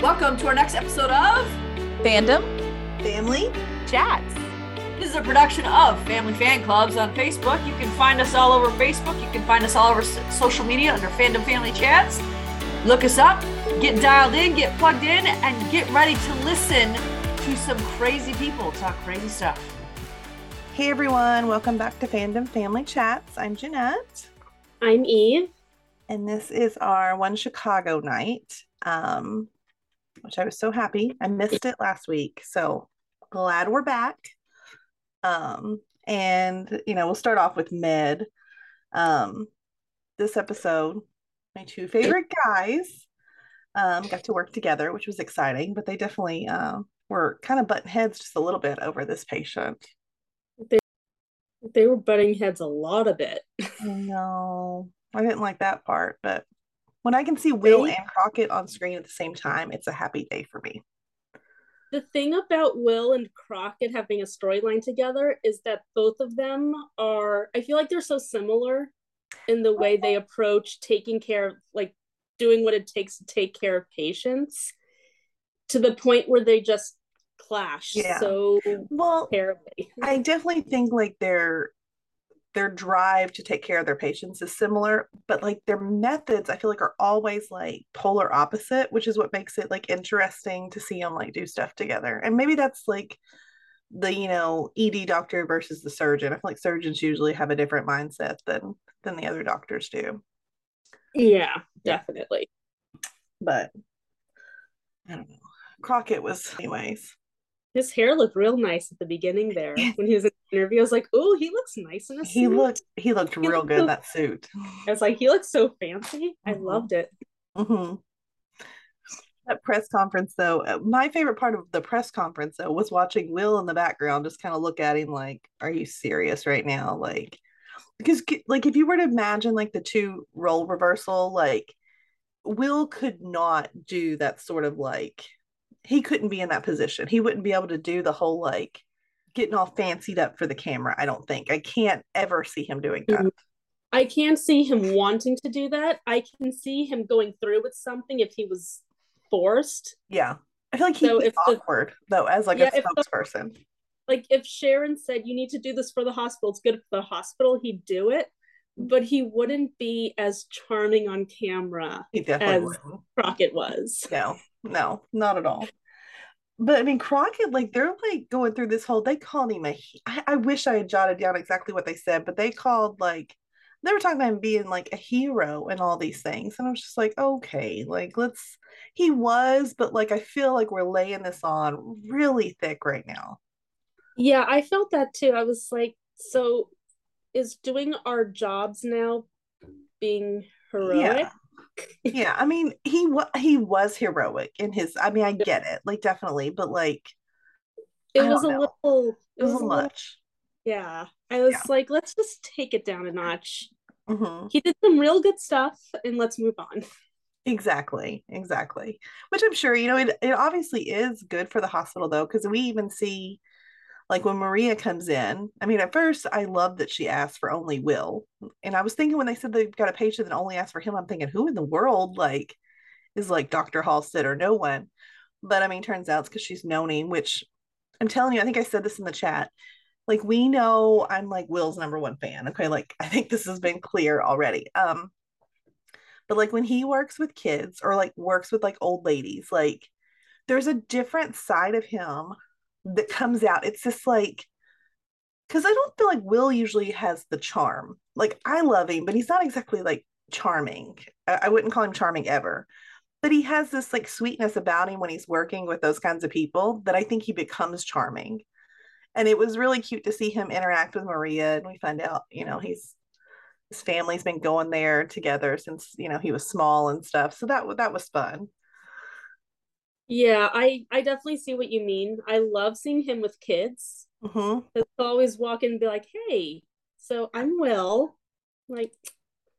Welcome to our next episode of Fandom Family Chats. This is a production of Family Fan Clubs on Facebook. You can find us all over Facebook. You can find us all over social media under Fandom Family Chats. Look us up, get dialed in, get plugged in, and get ready to listen to some crazy people talk crazy stuff. Hey everyone, welcome back to Fandom Family Chats. I'm Jeanette, I'm Eve. and this is our one Chicago night, um, which I was so happy. I missed it last week, so glad we're back. Um, and you know, we'll start off with Med. Um, this episode, my two favorite guys um, got to work together, which was exciting, but they definitely uh, were kind of butting heads just a little bit over this patient. They they were butting heads a lot of it. No, I didn't like that part, but when I can see Will and Crockett on screen at the same time, it's a happy day for me. The thing about Will and Crockett having a storyline together is that both of them are, I feel like they're so similar in the way they approach taking care of, like, doing what it takes to take care of patients to the point where they just clash Yeah. so Well, terribly. I definitely think like their their drive to take care of their patients is similar, but like their methods, I feel like are always like polar opposite, which is what makes it like interesting to see them like do stuff together. And maybe that's like the you know ED doctor versus the surgeon. I feel like surgeons usually have a different mindset than than the other doctors do. Yeah, definitely. But I don't know. Crockett was anyways. His hair looked real nice at the beginning there when he was in interview. I was like, oh, he looks nice in a He suit. looked he looked He real looked good in so- that suit. I was like, he looks so fancy. I Mhm. loved it. hmm That press conference, though, uh, my favorite part of the press conference, though, was watching Will in the background just kind of look at him like, "Are you serious right now?" Like, because like if you were to imagine like the two role reversal, like Will could not do that sort of like he couldn't be in that position. He wouldn't be able to do the whole like getting all fancied up for the camera. I don't think I can't ever see him doing that. I can't see him wanting to do that. I can see him going through with something if he was forced. Yeah, I feel like he'd So be if the- awkward though as like Yeah, a if the- spokesperson. Like if Sharon said, you need to do this for the hospital, it's good for the hospital, he'd do it. But he wouldn't be as charming on camera He definitely as wouldn't. Crockett was. No, no, not at all. But I mean, Crockett, like they're like going through this whole. They called him a. I wish I had jotted down exactly what they said, but they called like they were talking about him being like a hero and all these things, and I was just like, okay, like let's. He was, but like I feel like we're laying this on really thick right now. Yeah, I felt that too. I was like, so is doing our jobs now being heroic? Yeah, I mean, he was he was heroic in his. I mean, I get it, like definitely, but like It was a know. little it was a much. Yeah, I was Yeah. like, let's just take it down a notch. hmm He did some real good stuff, and let's move on. Exactly, exactly. Which I'm sure, you know, it, it obviously is good for the hospital though, because we even see like when Maria comes in. I mean, at first I love that she asked for only Will. And I was thinking when they said they've got a patient that only asked for him, I'm thinking, who in the world like is like Dr. Halstead or no one? But I mean, turns out it's because she's known him, which I'm telling you, I think I said this in the chat. Like we know I'm like Will's number one fan. Okay. Like I think this has been clear already. Um, but like when he works with kids or like works with like old ladies, like there's a different side of him that comes out. It's just like because I don't feel like Will usually has the charm. Like I love him, but he's not exactly like charming. I, I wouldn't call him charming ever. But he has this like sweetness about him when he's working with those kinds of people that I think he becomes charming. And it was really cute to see him interact with Maria. And we find out, you know, he's his family's been going there together since you know he was small and stuff. So that that was fun. Yeah, I I definitely see what you mean. I love seeing him with kids. hmm He'll always walk in and be like, "Hey, so I'm Will." Like,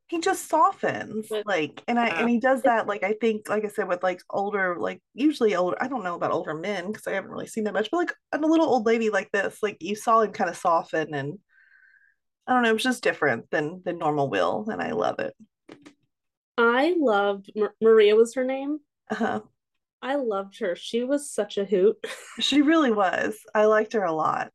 He just softens, But- like, and I Yeah. and he does that, like I think, like I said, with like older, like usually older. I don't know about older men because I haven't really seen that much, but like I'm a little old lady like this, like you saw him kind of soften, and I don't know, it was just different than than normal Will, and I love it. I loved Mar- Maria was her name. Uh-huh. I loved her. She was such a hoot. She really was. I liked her a lot.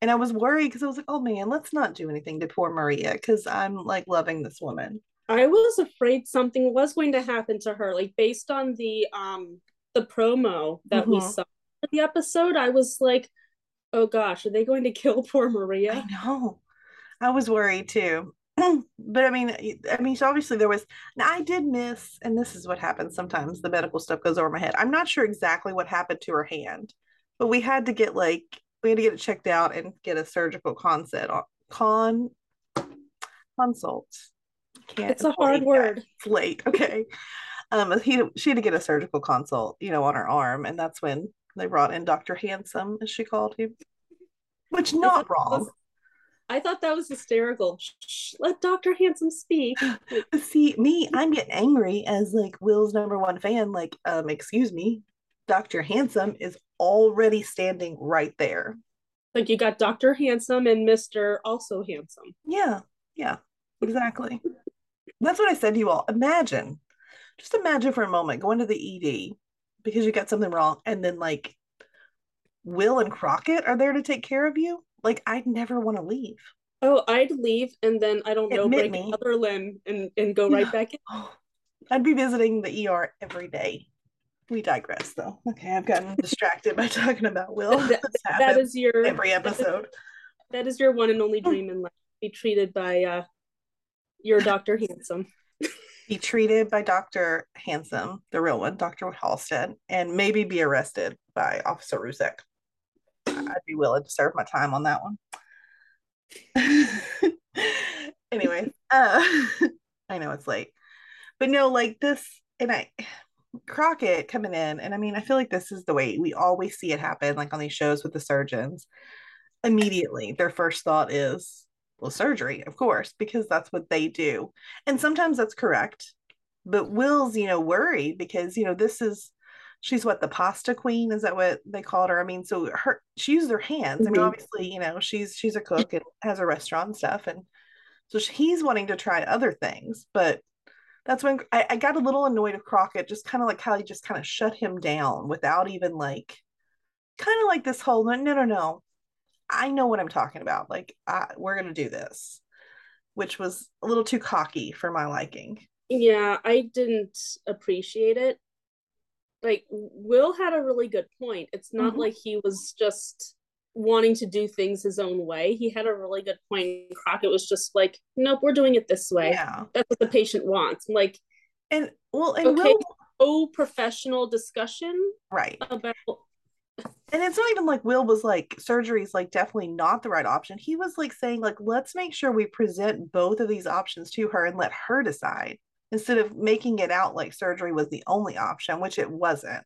And I was worried because I was like, oh man, let's not do anything to poor Maria because I'm like loving this woman. I was afraid something was going to happen to her, like based on the um the promo that we Mhm. saw for the episode. I was like, oh gosh, are they going to kill poor Maria? I know. I was worried too. but I mean, I mean, so obviously there was. Now I did miss, and this is what happens sometimes. The medical stuff goes over my head. I'm not sure exactly what happened to her hand, but we had to get like we had to get it checked out and get a surgical consult. Con consult. Can't. It's a hard word. It's late. Okay. Um, he she had to get a surgical consult, you know, on her arm, and that's when they brought in Dr. Handsome, as she called him, which not wrong. I thought that was hysterical. Shh, let Dr. Handsome speak. See, me, I'm getting angry as like Will's number one fan. Like, um, excuse me, Dr. Handsome is already standing right there. Like you got Dr. Handsome and Mr. Also Handsome. Yeah, yeah, exactly. That's what I said to you all. Imagine, just imagine for a moment going to the ED because you got something wrong, and then like Will and Crockett are there to take care of you. Like, I'd never want to leave. Oh, I'd leave and then I don't know, Admit break me. another limb and, and go right back in. I'd be visiting the ER every day. We digress, though. Okay, I've gotten distracted by talking about Will. That- That is your every that is- episode. that is your one and only dream in life. Be treated by uh your Dr. Handsome. Be treated by Dr. Handsome, the real one, Dr. Halstead, and maybe be arrested by Officer Ruzek. I'd be willing to serve my time on that one. anyway, uh, I know it's late, but no, like this, and I, Crockett coming in, and I mean, I feel like this is the way we always see it happen, like on these shows with the surgeons. Immediately, their first thought is, well, surgery, of course, because that's what they do. And sometimes that's correct. But Will's, you know, worried because, you know, this is, she's what, the pasta queen? Is that what they called her? I mean, so her, she used her hands. I mean, Mhm. obviously, you know, she's, she's a cook and has a restaurant and stuff. And so she- he's wanting to try other things. But that's when I, I got a little annoyed with Crockett, just kind of like how he just kind of shut him down without even like, kind of like this whole, no, no, no, no. I know what I'm talking about. Like, I, we're to do this, which was a little too cocky for my liking. Yeah, I didn't appreciate it. Like Will had a really good point. It's not Mhm. like he was just wanting to do things his own way. He had a really good point. Crockett was just like, nope, we're doing it this way. Yeah. That's what the patient wants. Like, And well, and Okay. Will, oh, professional discussion right. about And it's not even like Will was like surgery is like definitely not the right option. He was like saying like let's make sure we present both of these options to her and let her decide instead of making it out like surgery was the only option, which it wasn't.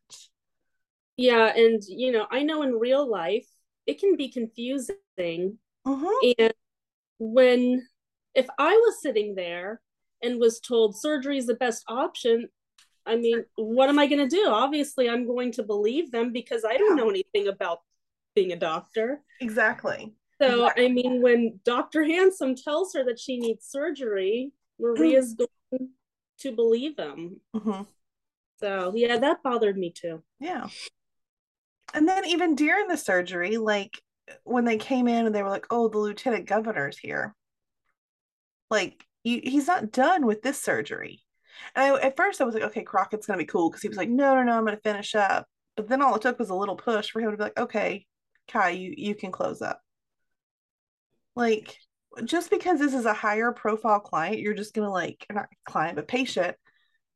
yeah, and you know, I know in real life it can be confusing Mhm. And when, if I was sitting there and was told surgery is the best option, I mean, what am I going to do? Obviously, I'm going to believe them because I don't Yeah. know anything about being a doctor. Exactly. So, Exactly. I mean, when Dr. Handsome tells her that she needs surgery, Maria's going to believe him. Mhm. So, yeah, that bothered me too. Yeah. And then even during the surgery, like when they came in and they were like, "Oh, the lieutenant governor's here." Like you, he's not done with this surgery. And I, at first I was like, "Okay, Crockett's gonna be cool," because he was like, "No, no, no, I'm gonna finish up." But then all it took was a little push for him to be like, "Okay, Kai, you you can close up." Like just because this is a higher profile client, you're just gonna like not client but patient,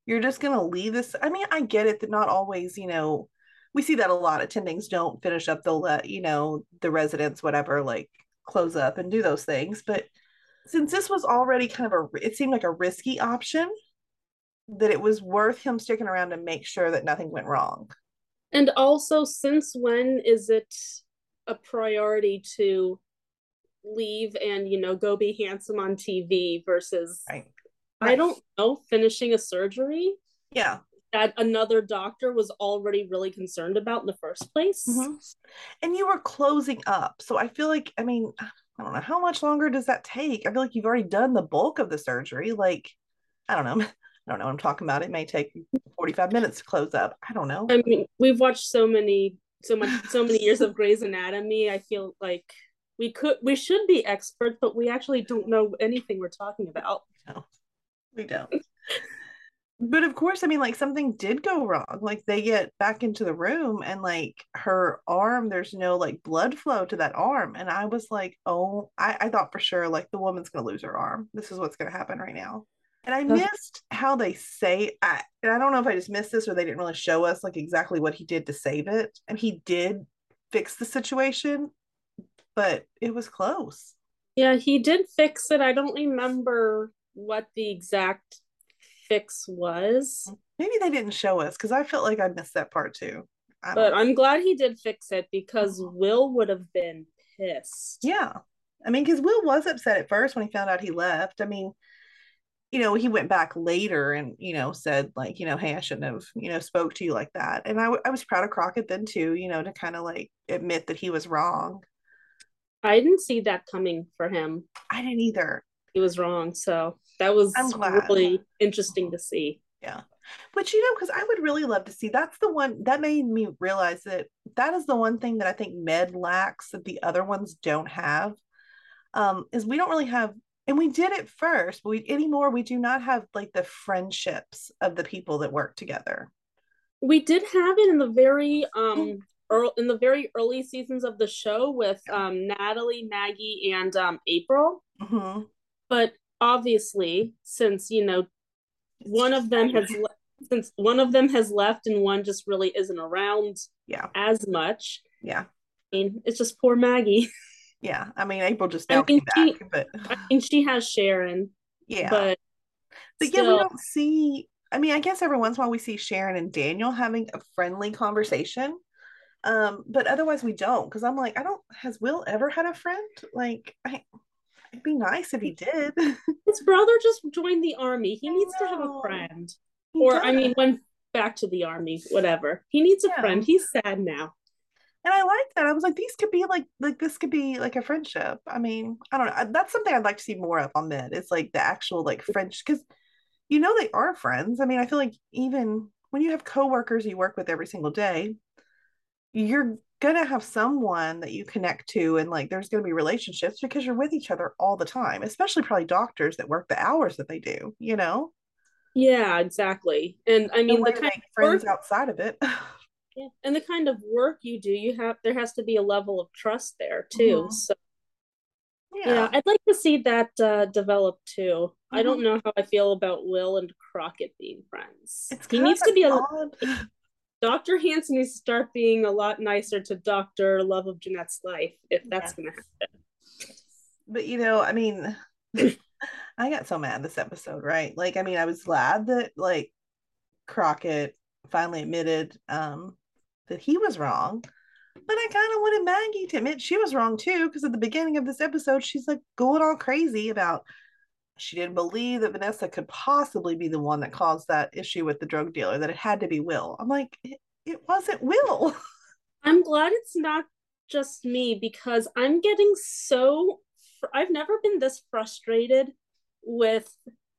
you're just gonna leave this. I mean, I get it that not always, you know, we see that a lot. Attendings don't finish up. They'll let, you know, the residents, whatever, like close up and do those things. But since this was already kind of a, it seemed like a risky option, that it was worth him sticking around to make sure that nothing went wrong. And also, since when is it a priority to leave and, you know, go be handsome on TV versus, Right. I don't know, finishing a surgery Yeah. that another doctor was already really concerned about in the first place? Mhm. And you were closing up. So I feel like, I mean, I don't know, how much longer does that take? I feel like you've already done the bulk of the surgery. Like, I don't know. I don't know what I'm talking about. It may take 45 minutes to close up. I don't know. I mean, we've watched so many, so much, so many years of Grey's Anatomy. I feel like we could, we should be experts, but we actually don't know anything we're talking about. No, we don't. but of course, I mean, like something did go wrong. Like they get back into the room and like her arm, there's no like blood flow to that arm. And I was like, oh, I, I thought for sure like the woman's gonna lose her arm. This is what's gonna happen right now. And I missed how they say I and I don't know if I just missed this or they didn't really show us like exactly what he did to save it. And he did fix the situation, but it was close. Yeah, he did fix it. I don't remember what the exact fix was. Maybe they didn't show us because I felt like I missed that part too. But. I'm glad he did fix it because Will would have been pissed. Yeah. I mean, because Will was upset at first when he found out he left. I mean, you know, he went back later and, you know, said like, you know, hey, I shouldn't have, you know, spoke to you like that. And I, w- I was proud of Crockett then too, you know, to kind of like admit that he was wrong. I didn't see that coming for him. I didn't either. He was wrong. So that was really interesting to see. Yeah. But you know, because I would really love to see that's the one that made me realize that that is the one thing that I think Med lacks that the other ones don't have. Um, is we don't really have and we did it first, but we anymore we do not have like the friendships of the people that work together. We did have it in the very um early, in the very early seasons of the show with um Natalie, Maggie, and um April. Mm-hmm. But obviously, since you know one of them has le- since one of them has left and one just really isn't around yeah. as much yeah. I mean it's just poor maggie. Yeah. I mean april just now I mean, came she, back but i mean she has sharon yeah. but but still... yeah we don't see i mean i guess every once in a while we see sharon and daniel having a friendly conversation um but otherwise we don't because i'm like i don't has will ever had a friend like i It'd be nice if he did. His brother just joined the army. He needs to have a friend. He or, does. I mean, went back to the army, whatever. He needs a yeah. friend. He's sad now. And I like that. I was like, these could be like, like this could be like a friendship. I mean, I don't know. That's something I'd like to see more of on Med. It's like the actual like French, because you know they are friends. I mean, I feel like even when you have coworkers you work with every single day, you're gonna have someone that you connect to and like there's gonna be relationships because you're with each other all the time especially probably doctors that work the hours that they do you know yeah exactly and i mean the kind of friends work, outside of it yeah and the kind of work you do you have there has to be a level of trust there too mm-hmm. so yeah. yeah. i'd like to see that uh, develop too mm-hmm. i don't know how i feel about will and crockett being friends it's he needs to be odd. a Dr. Hanson needs to start being a lot nicer to Dr. Love of Jeanette's life if that's yeah. going to happen. But you know, I mean, I got so mad this episode, right? Like, I mean, I was glad that like Crockett finally admitted um that he was wrong. But I kind of wanted Maggie to admit she was wrong too, because at the beginning of this episode, she's like going all crazy about she didn't believe that Vanessa could possibly be the one that mm. caused that issue with the drug dealer, that it had to be Will. I'm like, it, it wasn't Will. I'm glad it's not just me because I'm getting so, I've never been this frustrated with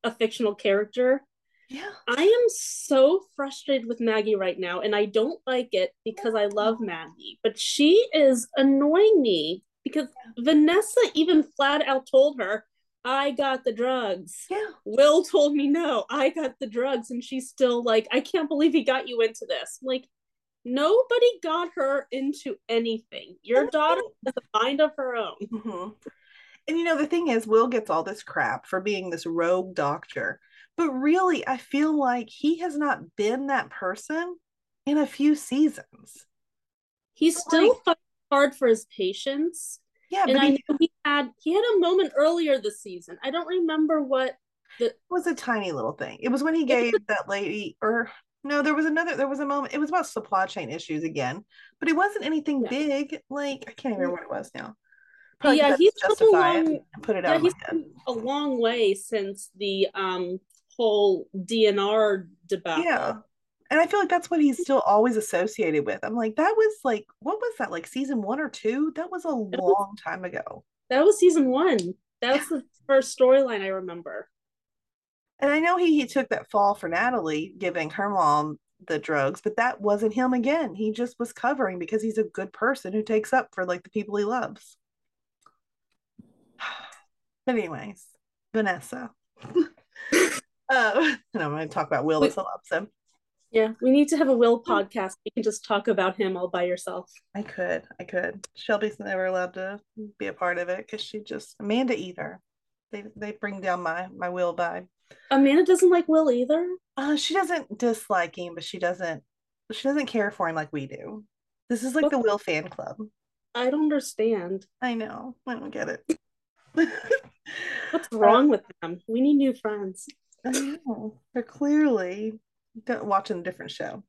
a fictional character. Yeah. I am so frustrated with Maggie right now, and I don't like it because I love Maggie, but she is annoying me because Vanessa even flat out told her I got the drugs. Yeah. Will told me no, I got the drugs. And she's still like, I can't believe he got you into this. I'm like, nobody got her into anything. Your daughter has a mind of her own. Mm-hmm. And you know, the thing is, Will gets all this crap for being this rogue doctor. But really, I feel like he has not been that person in a few seasons. He's still like, hard for his patients yeah, and I he, know he had he had a moment earlier this season. I don't remember what the it was a tiny little thing. It was when he gave that lady or no, there was another there was a moment it was about supply chain issues again, but it wasn't anything yeah. big. Like I can't even remember what it was now. Probably yeah, he's come a long, put it yeah, he's a long way since the um whole DNR debacle. Yeah and I feel like that's what he's still always associated with. I'm like, that was like, what was that? Like season one or two? That was a that long was, time ago. That was season one. That was the first storyline I remember. And I know he, he took that fall for Natalie, giving her mom the drugs, but that wasn't him again. He just was covering because he's a good person who takes up for like the people he loves. But anyways, Vanessa. uh, and I'm going to talk about Will as loves him. Yeah, we need to have a Will podcast. You can just talk about him all by yourself. I could, I could. Shelby's never allowed to be a part of it because she just Amanda either. They they bring down my my Will vibe. Amanda doesn't like Will either. Uh, she doesn't dislike him, but she doesn't she doesn't care for him like we do. This is like the Will fan club. I don't understand. I know. I don't get it. What's wrong with them? We need new friends. I know. They're clearly watching a different show.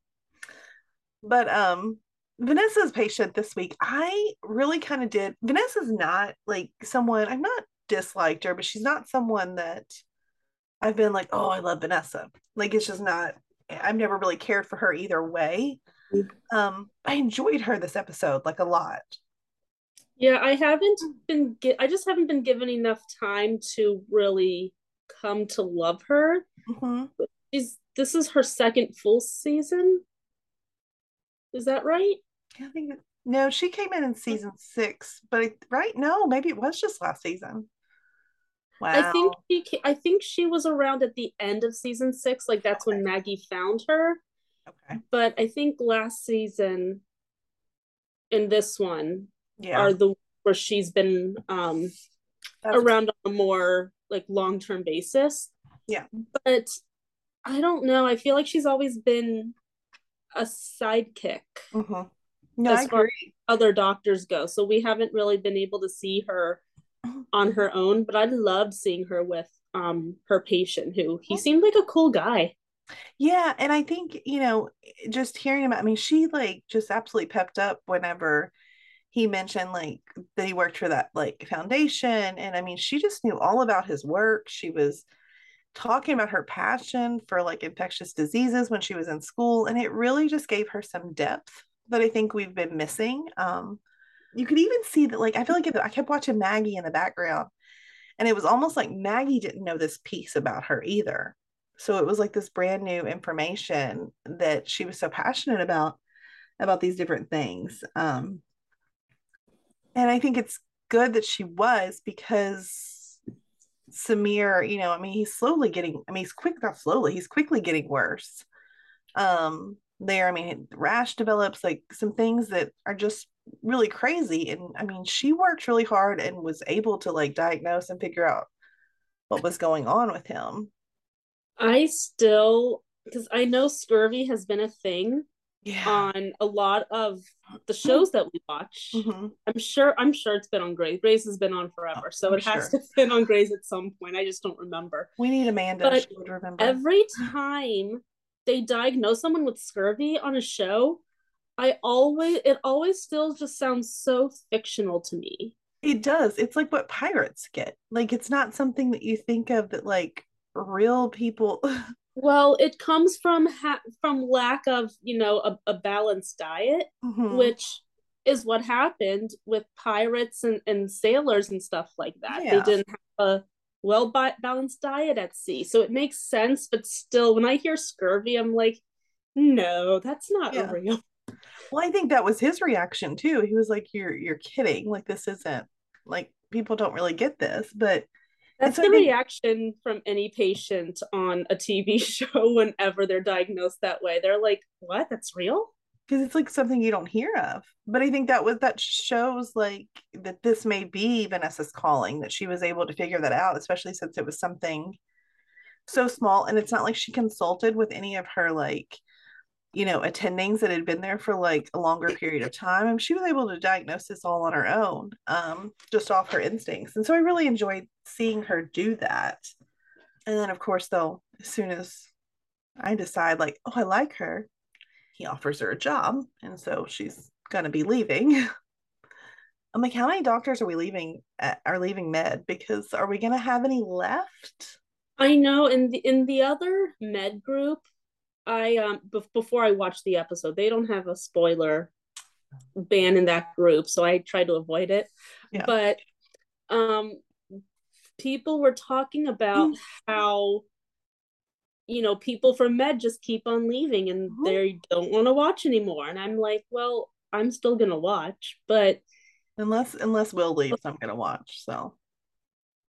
But um Vanessa's patient this week, I really kind of did. Vanessa's not like someone I'm not disliked her, but she's not someone that I've been like, oh, I love Vanessa. Like it's just not. I've never really cared for her either way. Mm-hmm. Um, I enjoyed her this episode like a lot. Yeah, I haven't been. I just haven't been given enough time to really come to love her. Mm-hmm. She's this is her second full season. Is that right? I think no, she came in in season six, but it, right? No, maybe it was just last season. Wow. I think she I think she was around at the end of season six. Like that's okay. when Maggie found her. Okay. But I think last season and this one yeah. are the where she's been um that's around on a more like long term basis. Yeah. But I don't know. I feel like she's always been a sidekick. Mm-hmm. No, as I far agree. other doctors go. So we haven't really been able to see her on her own, but I loved seeing her with um her patient who he seemed like a cool guy. Yeah, and I think, you know, just hearing about I mean, she like just absolutely pepped up whenever he mentioned like that he worked for that like foundation and I mean, she just knew all about his work. She was talking about her passion for like infectious diseases when she was in school and it really just gave her some depth that I think we've been missing. Um you could even see that like i feel like i kept watching maggie in the background and it was almost like maggie didn't know this piece about her either so it was like this brand new information that she was so passionate about about these different things um and i think it's good that she was because samir you know i mean he's slowly getting i mean he's quick not slowly he's quickly getting worse. Um there i mean rash develops like some things that are just really crazy and i mean she worked really hard and was able to like diagnose and figure out what was going on with him. I still because i know scurvy has been a thing yeah. on a lot of the shows that we watch mm-hmm. i'm sure i'm sure it's been on grey's grey's has been on forever so I'm it has sure. to been on grey's at some point i just don't remember we need amanda but she would remember every time they diagnose someone with scurvy on a show I always it always still just sounds so fictional to me. It does. It's like what pirates get. Like it's not something that you think of that like real people well it comes from ha- from lack of you know a, a balanced diet mm-hmm. which is what happened with pirates and, and sailors and stuff like that yeah. they didn't have a well balanced diet at sea so it makes sense but still when i hear scurvy i'm like no that's not yeah. real well, I think that was his reaction too. He was like, "You're you're kidding. Like this isn't like people don't really get this." But that's the think, reaction from any patient on a TV show whenever they're diagnosed that way. They're like, "What? That's real?" Because it's like something you don't hear of. But I think that was that shows like that this may be Vanessa's calling that she was able to figure that out, especially since it was something so small and it's not like she consulted with any of her like you know, attendings that had been there for like a longer period of time. And she was able to diagnose this all on her own, um, just off her instincts. And so I really enjoyed seeing her do that. And then, of course, though, as soon as I decide, like, oh, I like her, he offers her a job. And so she's going to be leaving. I'm like, how many doctors are we leaving at, are leaving med? Because are we going to have any left? I know in the in the other med group, I um be- before I watched the episode, they don't have a spoiler ban in that group, so I tried to avoid it. Yeah. But um people were talking about how you know, people from med just keep on leaving and they don't want to watch anymore. And I'm like, well, I'm still gonna watch, but Unless unless Will leaves, I'm gonna watch. So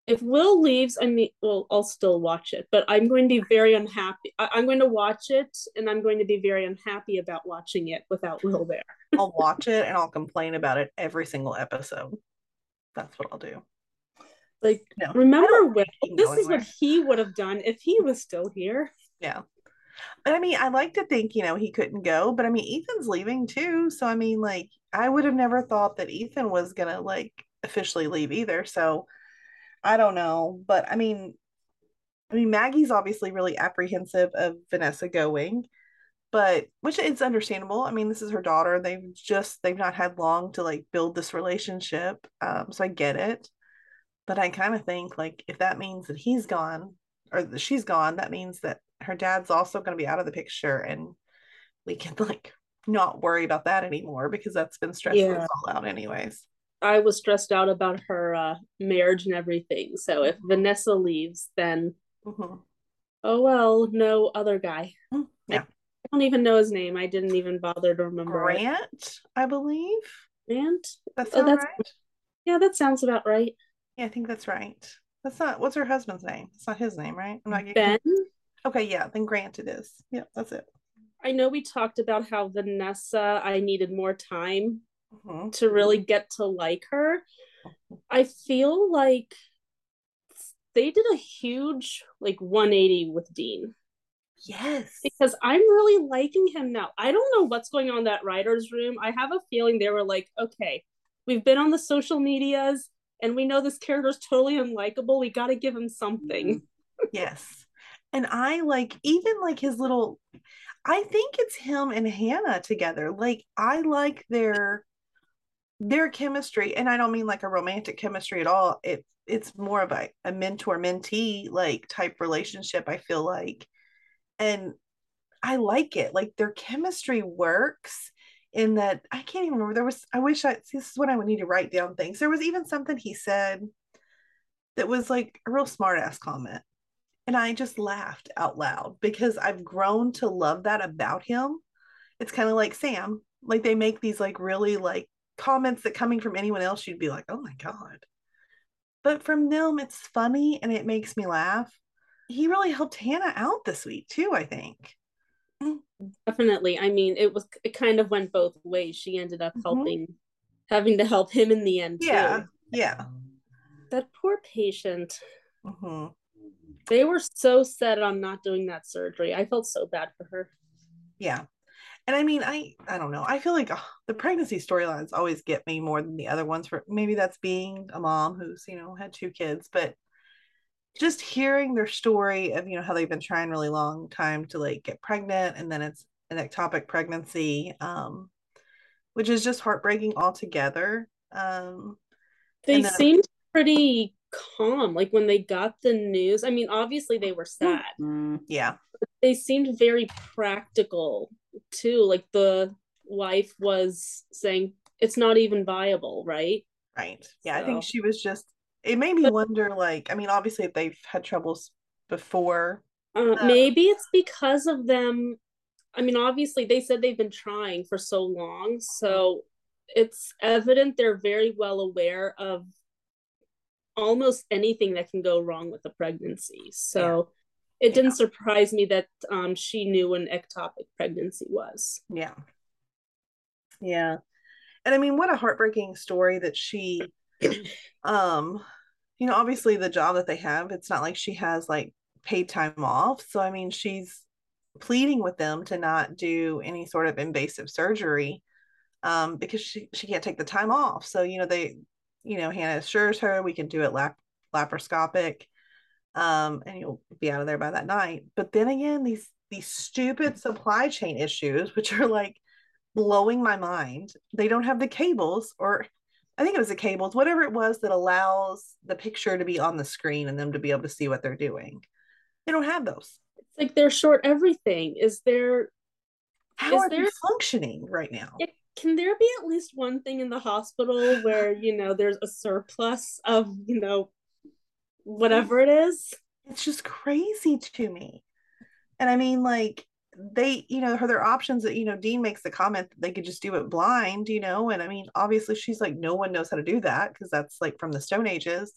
if Will leaves, I mean, well, I'll still watch it, but I'm going to be very unhappy. I- I'm going to watch it, and I'm going to be very unhappy about watching it without Will there. I'll watch it and I'll complain about it every single episode. That's what I'll do. Like, No, remember don't Will? think he can This is what he would have done if he was still here. Yeah. But I mean, I like to think, you know, he couldn't go, but I mean, Ethan's leaving too. So I mean, like, I would have never thought that Ethan was gonna like officially leave either. So I don't know. But I mean, I mean, Maggie's obviously really apprehensive of Vanessa going, but which is understandable. I mean, this is her daughter. They've just they've not had long to like build this relationship. Um, so I get it. But I kind of think like if that means that he's gone or that she's gone, that means that her dad's also going to be out of the picture and we can like not worry about that anymore because that's been stressing Yeah. us all out anyways. I was stressed out about her uh, marriage and everything. So if Vanessa leaves, then Mhm. oh well, no other guy. Mm, yeah. I don't even know his name. I didn't even bother to remember it. Grant, I believe. Grant? That's Oh, that's- right. Yeah, that sounds about right. Yeah, I think that's right. That's not what's her husband's name? It's not his name, right? I'm not getting Ben? Okay, yeah, then Grant it is. Yeah, that's it. I know we talked about how Vanessa, I needed more time Mhm. to really get to like her. I feel like they did a huge like 180 with Dean Yes. because I'm really liking him now. I don't know what's going on in that writer's room. I have a feeling they were like, okay, we've been on the social medias and we know this character's totally unlikable. We got to give him something. Yes. And I like even like his little I think it's him and Hannah together. Like I like their their chemistry and I don't mean like a romantic chemistry at all. It it's more of a, a mentor mentee like type relationship I feel like. And I like it. Like their chemistry works in that I can't even remember there was I wish I this is when I would need to write down things. There was even something he said that was like a real smart ass comment. And I just laughed out loud because I've grown to love that about him. It's kind of like Sam. Like they make these like really like comments that coming from anyone else, you'd be like, oh my God. But from them, it's funny and it makes me laugh. He really helped Hannah out this week too, I think. Definitely. I mean, it was it kind of went both ways. She ended up Mhm. helping having to help him in the end Yeah. too. Yeah. That poor patient. hmm They were so set on not doing that surgery. I felt so bad for her. Yeah. And I mean, I I don't know. I feel like ugh, the pregnancy storylines always get me more than the other ones. For maybe that's being a mom who's you know had two kids, but just hearing their story of you know how they've been trying really long time to like get pregnant, and then it's an ectopic pregnancy, um, which is just heartbreaking altogether. Um, They then- seemed pretty calm. Like when they got the news. I mean, obviously they were sad. yeah, They seemed very practical too. Like the wife was saying it's not even viable, right? right. Yeah, I think she was just. It made me wonder. Like, I mean, obviously they've had troubles before. Uh, maybe it's because of them. I mean, obviously, they said they've been trying for so long. So it's evident they're very well aware of almost anything that can go wrong with a pregnancy. So it didn't surprise me that um, she knew what an ectopic pregnancy was. Yeah. Yeah. And I mean, what a heartbreaking story that she, um, you know, obviously the job that they have, it's not like she has like paid time off. So, I mean, she's pleading with them to not do any sort of invasive surgery um, because she, she can't take the time off. So, you know, they, you know, Hannah assures her we can do it lap- laparoscopic um, and you'll be out of there by that night. But then again, these, these stupid supply chain issues, which are like, blowing my mind. They don't have the cables, or I think it was the cables, whatever it was that allows the picture to be on the screen and them to be able to see what they're doing. They don't have those. It's like they're short everything. Is there How Is are they functioning right now? Yeah, can there be at least one thing in the hospital where you know there's a surplus of you know whatever it is It's just crazy to me. And I mean, like, they, you know, her their options that, you know, Dean makes the comment that they could just do it blind, you know, and I mean, obviously she's like, no one knows how to do that because that's like from the Stone Ages.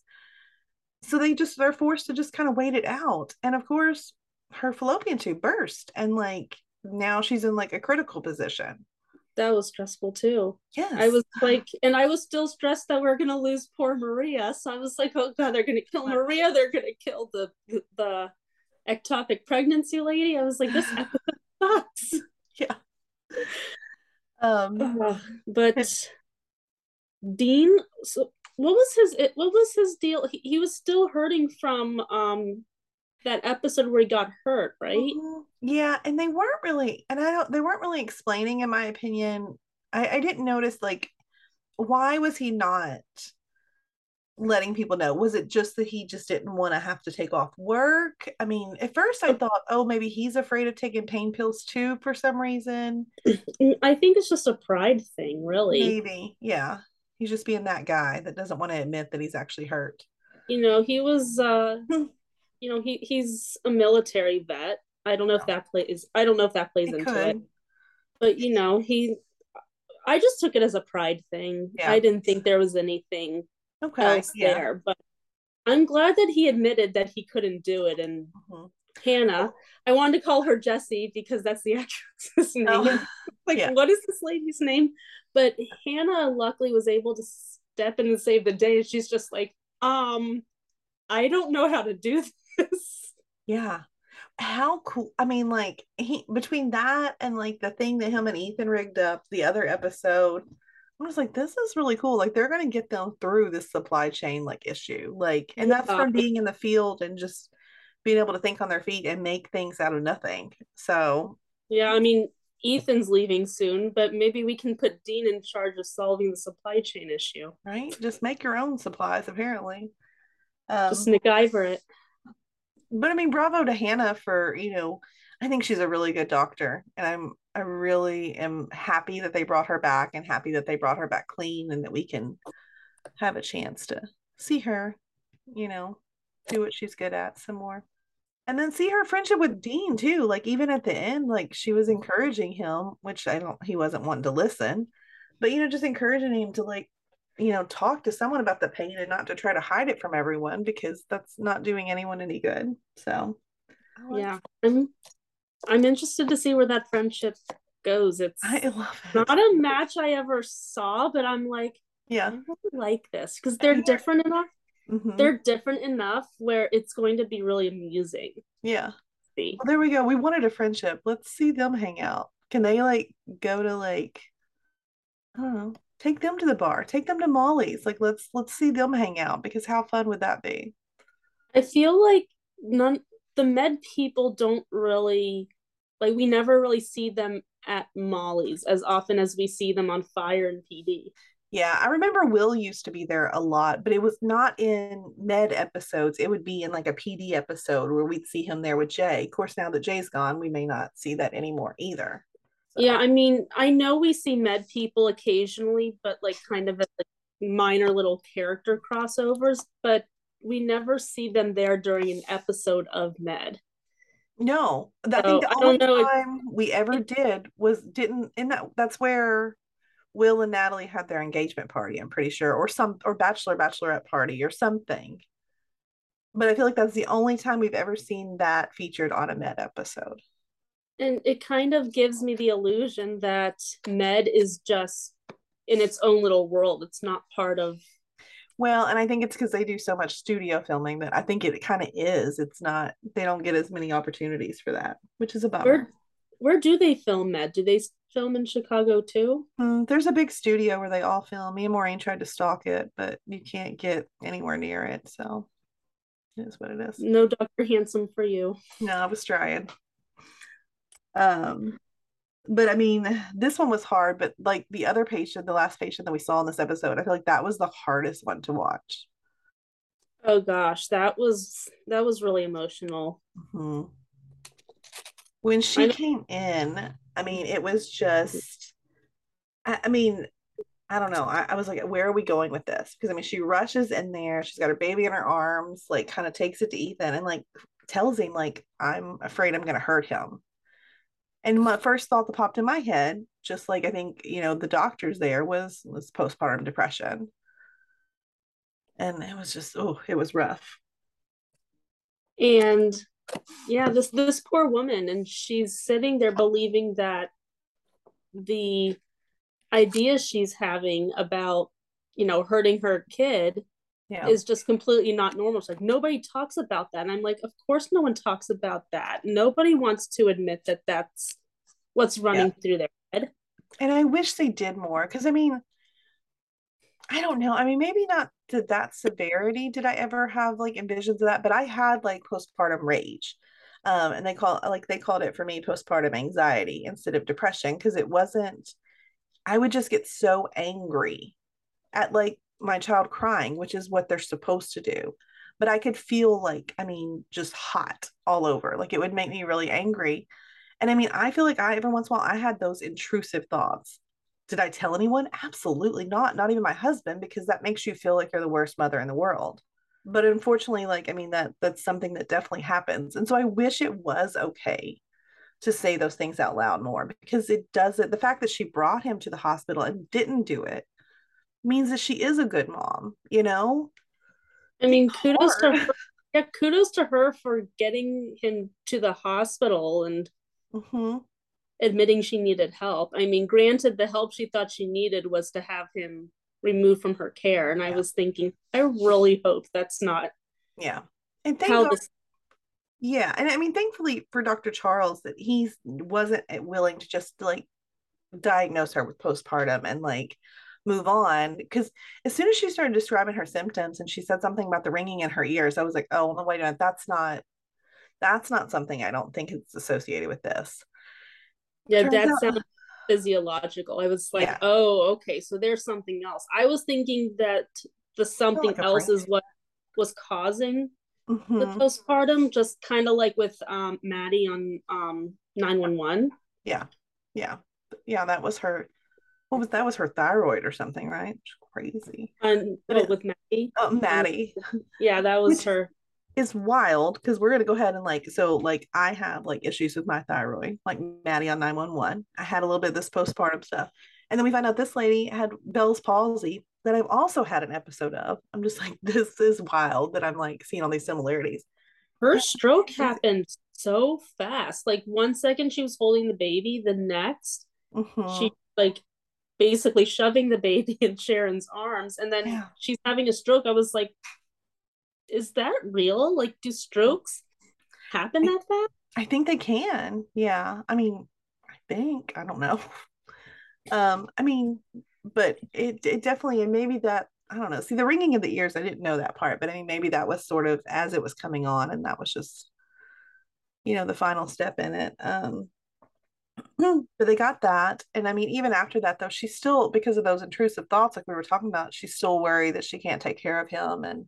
So they just, they're forced to just kind of wait it out. And of course, her fallopian tube burst and like now she's in like a critical position. That was stressful too. Yeah, I was like, and I was still stressed that we are gonna lose poor Maria. So I was like, oh god, they're gonna kill Maria. They're gonna kill the the ectopic pregnancy lady. I was like, this episode sucks. Yeah. Um, uh, but Dean, so what was his what was his deal? He, he was still hurting from um that episode where he got hurt, right? Mm-hmm. Yeah, and they weren't really, and I don't, they weren't really explaining, in my opinion. I, I didn't notice like why was he not letting people know? Was it just that he just didn't want to have to take off work? I mean, at first I thought, oh, maybe he's afraid of taking pain pills too for some reason. I think it's just a pride thing, really. Maybe, yeah. He's just being that guy that doesn't want to admit that he's actually hurt. You know, he was uh you know, he he's a military vet. I don't know if that plays I don't know if that plays it into could. it. But you know, he I just took it as a pride thing. Yeah. I didn't think there was anything okay, else yeah. there. But I'm glad that he admitted that he couldn't do it. And mm-hmm. Hannah, I wanted to call her Jessy because that's the actress's name. Oh. like, yeah. what is this lady's name? But Hannah luckily was able to step in and save the day. She's just like, um, I don't know how to do this. Yeah. How cool. I mean, like he between that and like the thing that him and Ethan rigged up the other episode, I was like, this is really cool. Like they're gonna get them through this supply chain like issue. Like, and that's from being in the field and just being able to think on their feet and make things out of nothing. So yeah, I mean, Ethan's leaving soon, but maybe we can put Dean in charge of solving the supply chain issue. Right? Just make your own supplies, apparently. Um, Just MacGyver it. But I mean, bravo to Hannah for you know. I think she's a really good doctor, and I'm I really am happy that they brought her back, and happy that they brought her back clean, and that we can have a chance to see her, you know, do what she's good at some more and then see her friendship with Dean too. Like even at the end, like she was encouraging him, which I don't he wasn't wanting to listen, but you know, just encouraging him to like you know, talk to someone about the pain and not to try to hide it from everyone because that's not doing anyone any good. So, yeah, I'm I'm interested to see where that friendship goes. It's I love it. not a match I ever saw, but I'm like, yeah, I really like this because they're different enough. Mm-hmm. They're different enough where it's going to be really amusing. Yeah. See. Well, there we go. We wanted a friendship. Let's see them hang out. Can they like go to like I don't know, take them to the bar take them to molly's like let's let's see them hang out because how fun would that be? I feel like none the med people don't really like we never really see them at molly's as often as we see them on fire and pd yeah i remember will used to be there a lot but it was not in med episodes. It would be in like a pd episode where we'd see him there with jay. Of course now that jay's gone we may not see that anymore either so. Yeah, I mean, I know we see med people occasionally, but like kind of as like minor little character crossovers, but we never see them there during an episode of med. No, I think the only time if, we ever did was didn't in that that's where Will and Natalie had their engagement party, I'm pretty sure, or some or bachelor bachelorette party or something. But I feel like that's the only time we've ever seen that featured on a med episode and it kind of gives me the illusion that med is just in its own little world. It's not part of well and i think it's because they do so much studio filming that i think it kind of is. It's not they don't get as many opportunities for that which is about where, where do they film med? Do they film in chicago too? Mm, there's a big studio where they all film. Me and maureen tried to stalk it but you can't get anywhere near it so it is what it is. No dr handsome for you. No i was trying um, but I mean, this one was hard, but like the other patient, the last patient that we saw in this episode, I feel like that was the hardest one to watch. Oh gosh, that was that was really emotional. Mm-hmm. When she came in, I mean, it was just, I, I mean, I don't know. I, I, was like, where are we going with this? Because I mean, she rushes in there. She's got her baby in her arms, like kind of takes it to Ethan and like tells him like i'm afraid i'm going to hurt him and my first thought that popped in my head just like i think you know the doctors there was was postpartum depression. And it was just oh it was rough. And yeah this this poor woman and she's sitting there believing that the ideas she's having about you know hurting her kid yeah. is just completely not normal. It's like nobody talks about that. And I'm like, of course, no one talks about that. Nobody wants to admit that that's what's running yeah. through their head. And I wish they did more because I mean, I don't know. I mean, maybe not to that severity did I ever have like envisions of that, but I had like postpartum rage. Um, and they call like they called it for me postpartum anxiety instead of depression because it wasn't I would just get so angry at like my child crying, which is what they're supposed to do. But I could feel like, I mean, just hot all over. Like it would make me really angry. And I mean, I feel like I, every once in a while, I had those intrusive thoughts. Did I tell anyone? Absolutely not. Not even my husband, because that makes you feel like you're the worst mother in the world. But unfortunately, like, I mean, that that's something that definitely happens. And so I wish it was okay to say those things out loud more because it doesn't, the fact that she brought him to the hospital and didn't do it means that she is a good mom, you know? I mean, kudos to her. Yeah, kudos to her for getting him to the hospital and mm-hmm. admitting she needed help. I mean, granted, the help she thought she needed was to have him removed from her care. And yeah. I was thinking, I really hope that's not. Yeah. And thank how God, this. Yeah. And I mean, thankfully for Dr. Charles, that he wasn't willing to just like diagnose her with postpartum and like move on because as soon as she started describing her symptoms and she said something about the ringing in her ears i was like oh no wait a minute that's not that's not something i don't think it's associated with this. Yeah that out, sounds physiological. I was like yeah. oh okay so there's something else. I was thinking that the something like else is what was causing mm-hmm. the postpartum just kind of like with um maddie on um 911 yeah yeah yeah that was her what was that was her thyroid or something, right? Crazy. And oh, with Maddie. Oh, Maddie. Yeah, that was Which her. It's wild because we're gonna go ahead and like so like I have like issues with my thyroid, like Maddie on 911. I had a little bit of this postpartum stuff. And then we find out this lady had Bell's palsy that I've also had an episode of. I'm just like, this is wild that I'm like seeing all these similarities. Her stroke happened so fast. Like one second she was holding the baby, the next mm-hmm. she like basically shoving the baby in Sharon's arms and then yeah. she's having a stroke. I was like, is that real? Like, do strokes happen that fast? I think they can. Yeah. I mean, I think, I don't know. Um, I mean, but it it definitely and maybe that I don't know. See the ringing of the ears, I didn't know that part, but I mean maybe that was sort of as it was coming on and that was just you know the final step in it. Um Mm. but they got that. And I mean, even after that, though, she's still, because of those intrusive thoughts, like we were talking about, she's still worried that she can't take care of him. And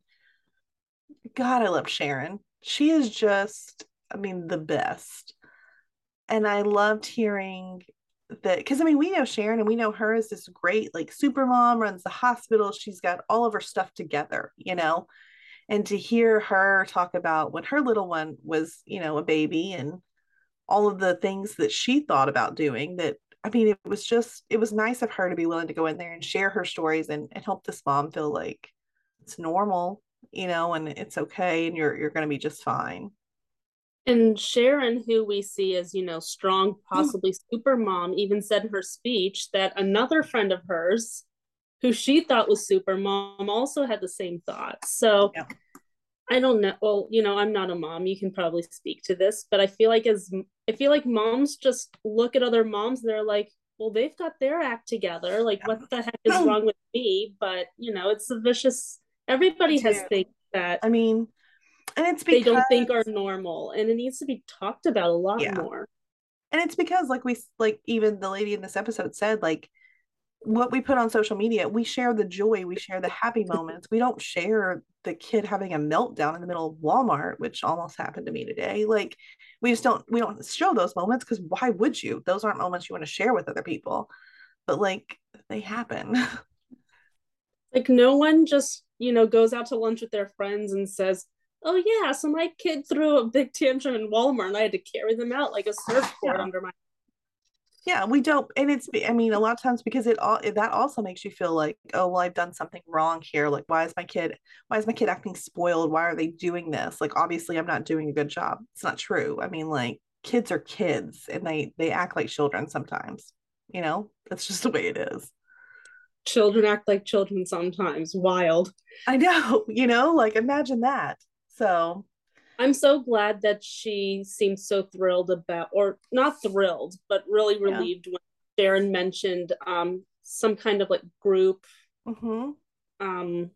God, I love Sharon. She is just, I mean, the best. And I loved hearing that because I mean, we know Sharon and we know her as this great, like, super mom, runs the hospital. She's got all of her stuff together, you know? And to hear her talk about when her little one was, you know, a baby and all of the things that she thought about doing that I mean, it was just, it was nice of her to be willing to go in there and share her stories and, and help this mom feel like it's normal, you know, and it's okay and you're, you're going to be just fine. And Sharon, who we see as, you know, strong, mm. possibly super mom, even said in her speech that another friend of hers, who she thought was super mom, also had the same thought. So yeah. I don't know. Well, you know, I'm not a mom. You can probably speak to this, but I feel like as I feel like moms just look at other moms and they're like, well, they've got their act together. Like, what the heck is wrong with me? But you know, it's a vicious. Everybody has things that I mean, and it's because they don't think are normal, and it needs to be talked about a lot yeah. more. And it's because, like we, like even the lady in this episode said, like what we put on social media, we share the joy, we share the happy moments. We don't share the kid having a meltdown in the middle of Walmart, which almost happened to me today. Like we just don't we don't show those moments because why would you? Those aren't moments you want to share with other people. But like they happen. like no one just, you know, goes out to lunch with their friends and says, oh yeah, so my kid threw a big tantrum in Walmart and I had to carry them out like a surfboard Yeah. under my Yeah, we don't, and it's. I mean, a lot of times because it all that also makes you feel like, oh, well, I've done something wrong here. Like, why is my kid? Why is my kid acting spoiled? Why are they doing this? Like, obviously, I'm not doing a good job. It's not true. I mean, like, kids are kids, and they they act like children sometimes. You know, that's just the way it is. children act like children sometimes. Wild. I know. You know, like imagine that. So I'm so glad that she seemed so thrilled about, or not thrilled, but really Yeah. relieved when Sharon mentioned um, some kind of like group mhm. um,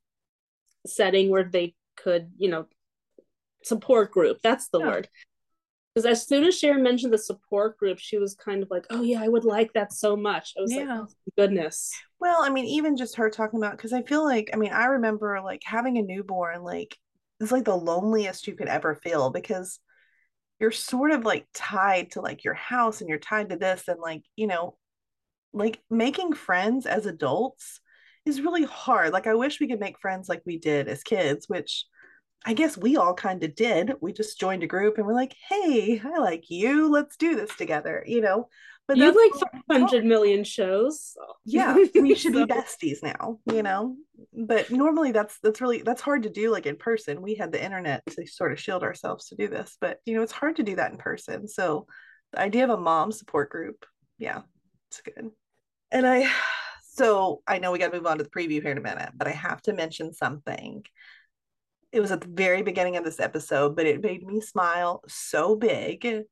setting where they could, you know, support group. That's the Yeah. word. Because as soon as Sharon mentioned the support group, she was kind of like, "Oh yeah, I would like that so much." I was Yeah. like, oh, "Goodness." Well, I mean, even just her talking about because I feel like I mean, I remember like having a newborn, like it's like the loneliest you could ever feel because you're sort of like tied to like your house and you're tied to this and like, you know, like making friends as adults is really hard. Like I wish we could make friends like we did as kids, which I guess we all kind of did. We just joined a group and we're like, hey, I like you. Let's do this together, you know. But You like 500 million shows. so- yeah we should be besties now you know? But normally that's that's really that's hard to do like in person. We had the internet to sort of shield ourselves to do this but you know it's hard to do that in person. So the idea of a mom support group yeah it's good. And i so i know we got to move on to the preview here in a minute but i have to mention something. It was at the very beginning of this episode but it made me smile so big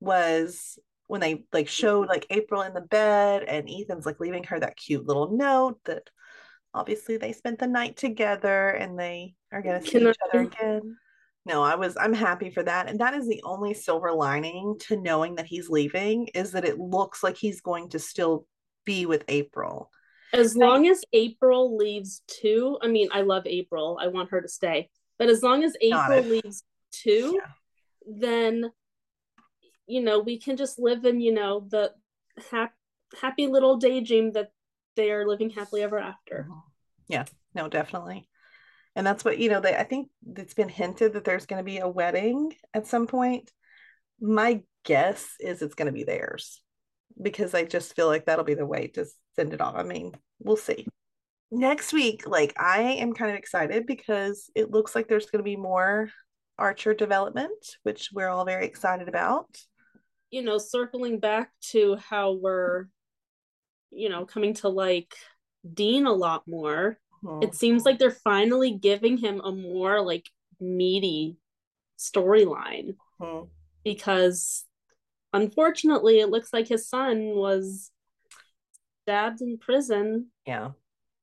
was when they like mm-hmm. showed like April in the bed and Ethan's like leaving her that cute little note that obviously they spent the night together and they are going to see each other again. No, I was I'm happy for that. And that is the only silver lining to knowing that he's leaving is that it looks like he's going to still be with April. As long as April leaves too, I mean, I love April. I want her to stay. But as long as April leaves too, Yeah. then you know, we can just live in, you know, the hap- happy little daydream that they are living happily ever after. Mm-hmm. Yeah, no, definitely. And that's what, you know, they I think it's been hinted that there's going to be a wedding at some point. My guess is it's going to be theirs because I just feel like that'll be the way to send it off. I mean, we'll see. Next week, like I am kind of excited because it looks like there's going to be more Archer development, which we're all very excited about. You know, circling back to how we're, you know, coming to like Dean a lot more. Mhm. It seems like they're finally giving him a more like meaty storyline. Mhm. because unfortunately it looks like his son was stabbed in prison Yeah,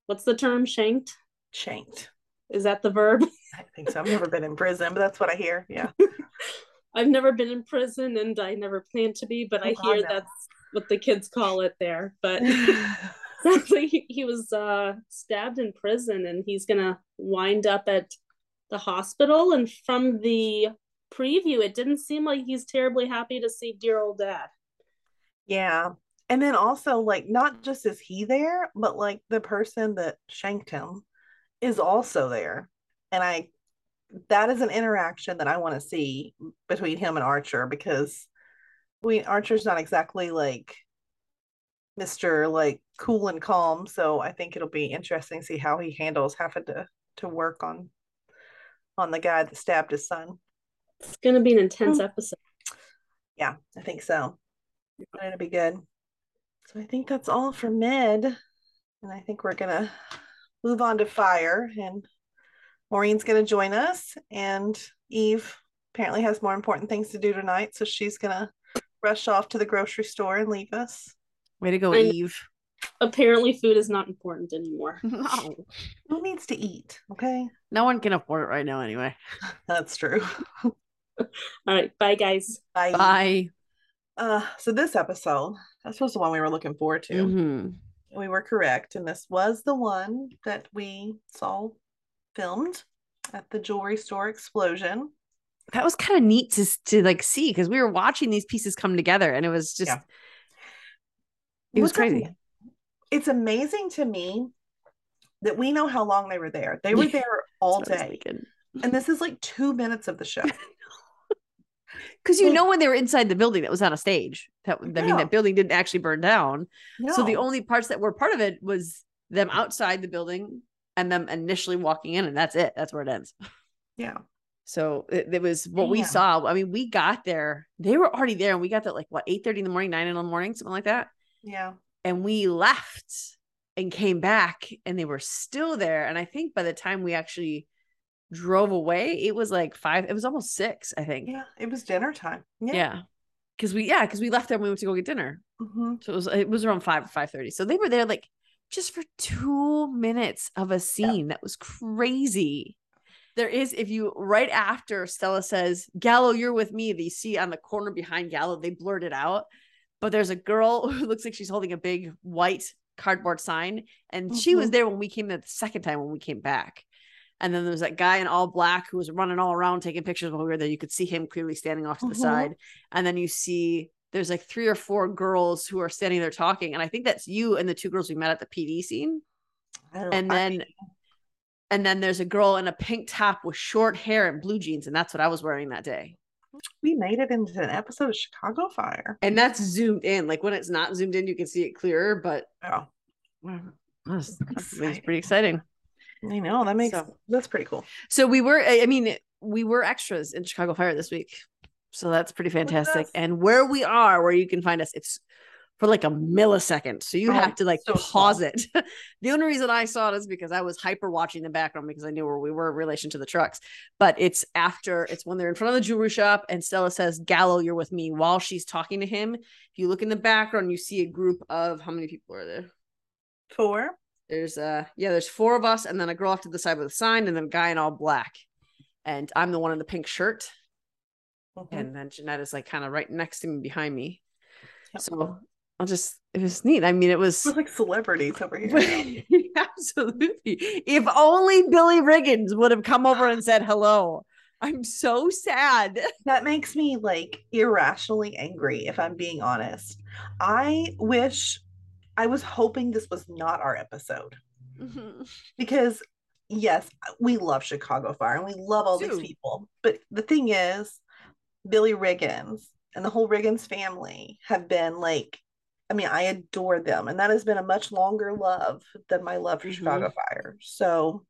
what's the term shanked shanked. is that the verb I think so. I've never been in prison, but that's what I hear. Yeah. i've never been in prison and i never plan to be but Oh, i hear no. that's what the kids call it there but he, he was uh stabbed in prison and he's gonna wind up at the hospital and from the preview it didn't seem like he's terribly happy to see dear old dad Yeah. And then also, like, not just is he there, but like the person that shanked him is also there. And I, that is an interaction that I want to see between him and Archer because we, Archer's not exactly like Mr. like cool and calm. So I think it'll be interesting to see how he handles having to, to work on, on the guy that stabbed his son. it's gonna be an Hmm. intense episode Yeah, I think so. It'll be good. So I think that's all for Med. And I think we're gonna move on to fire and Maureen's gonna join us and Eve apparently has more important things to do tonight, so she's gonna rush off to the grocery store and leave us. Way to go, And- Eve. apparently food is not important anymore No. Who needs to eat? Okay. No one can afford it right now anyway. That's true. all right bye guys Bye. Bye. Uh so this episode, that's was the one we were looking forward to. Mhm. we were correct and this was the one that we saw filmed at the jewelry store explosion That was kind of neat to to like see because we were watching these pieces come together and it was just Yeah. it was What's crazy. it's amazing to me that we know how long they were there they were there all That's what I was day. And this is like two minutes of the show. Because you know when they were inside the building that was on a stage. That I mean that building didn't actually burn down. So the only parts that were part of it was them outside the building and them initially walking in, and that's it. That's where it ends. yeah. So it, it was what we saw. I mean, we got there. They were already there, and we got there like what eight thirty in the morning, nine in the morning, something like that. Yeah. And we left and came back, and they were still there. And I think by the time we actually drove away, it was like five. It was almost six. I think. Yeah. It was dinner time. Yeah. Yeah. Because we yeah because we left there and we went to go get dinner. hmm So it was it was around five or five thirty. So they were there like just for two minutes of a scene that was crazy. There is if you right after Stella says Gallo, you're with me. they see on the corner behind Gallo, they blurred it out. But there's a girl who looks like she's holding a big white cardboard sign, and she was Mhm. there when we came there the second time when we came back. And then there was that guy in all black who was running all around taking pictures while we were there. You could see him clearly standing off to the Mhm. side. And then you see there's like three or four girls who are standing there talking. And I think that's you and the two girls we met at the PD scene. And I then mean, and then there's a girl in a pink top with short hair and blue jeans. And that's what I was wearing that day. we made it into an episode of Chicago Fire. And that's zoomed in. Like when it's not zoomed in, you can see it clearer, but Oh, that's, pretty exciting. I know that makes So- that's pretty cool. So we were, I I mean, we were extras in Chicago Fire this week. So that's pretty fantastic. And where we are, where you can find us, it's for like a millisecond. So you Oh, have to like so pause small. it. the only reason I saw it is because I was hyper watching the background because I knew where we were in relation to the trucks. But it's after, it's when they're in front of the jewelry shop and Stella says, Gallo, you're with me. While she's talking to him, if you look in the background, you see a group of how many people are there? Four. There's uh yeah, there's four of us, and then a girl off to the side with a sign, and then a guy in all black. And I'm the one in the pink shirt. Mhm. And then Jeanette is like kind of right next to me behind me. Yep. So I'll just it was neat. I mean, it was like celebrities over here. absolutely. If only Billy Riggins would have come over and said hello. I'm so sad. that makes me like irrationally angry if I'm being honest. I wish I was hoping this was not our episode because yes, we love Chicago Fire and we love all Do. these people. But the thing is, Billy Riggins and the whole Riggins family have been like, I mean, I adore them, and that has been a much longer love than my love for Mhm. Chicago Fire. So,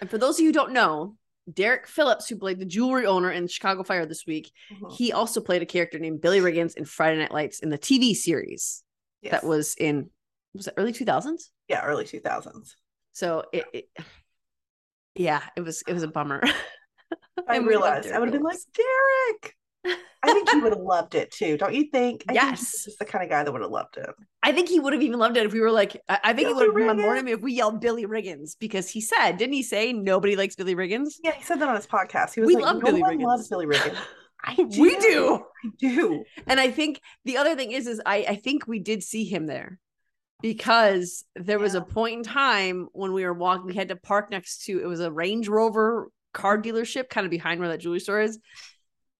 And for those of you who don't know, Derek Phillips, who played the jewelry owner in Chicago Fire this week, mhm, he also played a character named Billy Riggins in Friday Night Lights in the TV series yes. that was in was it early 2000s? yeah, early two thousands. So it, it yeah, it was it was a bummer. I And realized I would have been like Derek. I think he would have loved it too. Don't you think? I Yes. he's just the kind of guy that would have loved it. I think he would have even loved it if we were like, I, I think he would have Billy board him if we yelled Billy Riggins because he said, didn't he say nobody likes Billy Riggins? Yeah, he said that on his podcast. He was We like, love "No Billy one Riggins." loves Billy Riggins." I do. We do. I do. And I think the other thing is, is I, I think we did see him there because there was a point in time when we were walking, we had to park next to it was a Range Rover car dealership, kind of behind where that jewelry store is.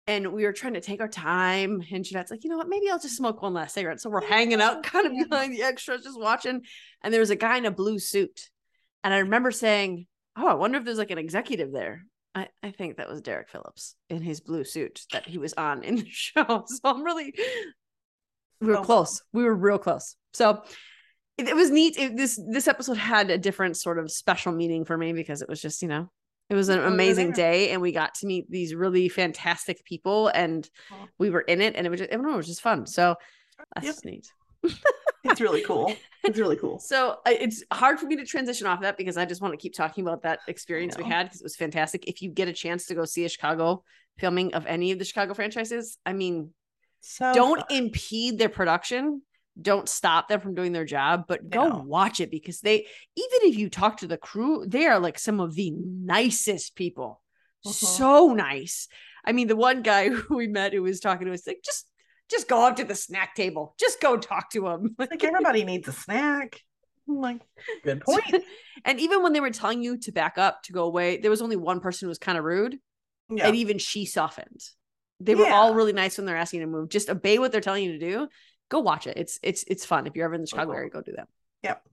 And we were trying to take our time. And Jeanette's like, you know what? Maybe I'll just smoke one last cigarette. So we're hanging out kind of behind the extras, just watching. And there was a guy in a blue suit. And I remember saying, Oh, I wonder if there's like an executive there. I, I think that was Derek Phillips in his blue suit that he was on in the show. So I'm really, we were Oh, close. We were real close. So it, it was neat. It, this this episode had a different sort of special meaning for me because it was just you know it was an oh, We amazing day and we got to meet these really fantastic people and we were in it and it was just, I don't know, it was just fun. So that's Yep. just neat. It's really cool. It's really cool. So it's hard for me to transition off that because I just want to keep talking about that experience we had because it was fantastic. If you get a chance to go see a Chicago filming of any of the Chicago franchises, I mean, So don't fun. impede their production. Don't stop them from doing their job, but go No. watch it because they, even if you talk to the crew, they are like some of the nicest people. Mhm. So nice. I mean, the one guy who we met who was talking to us, like, just just go up to the snack table. Just go talk to him. like everybody needs a snack. I'm like, good point. and even when they were telling you to back up to go away, there was only one person who was kind of rude, Yeah. and even she softened. They were all really nice when they're asking you to move. Just obey what they're telling you to do. Go watch it. It's it's it's fun. If you're ever in the Chicago cool. area, go do that. Yep.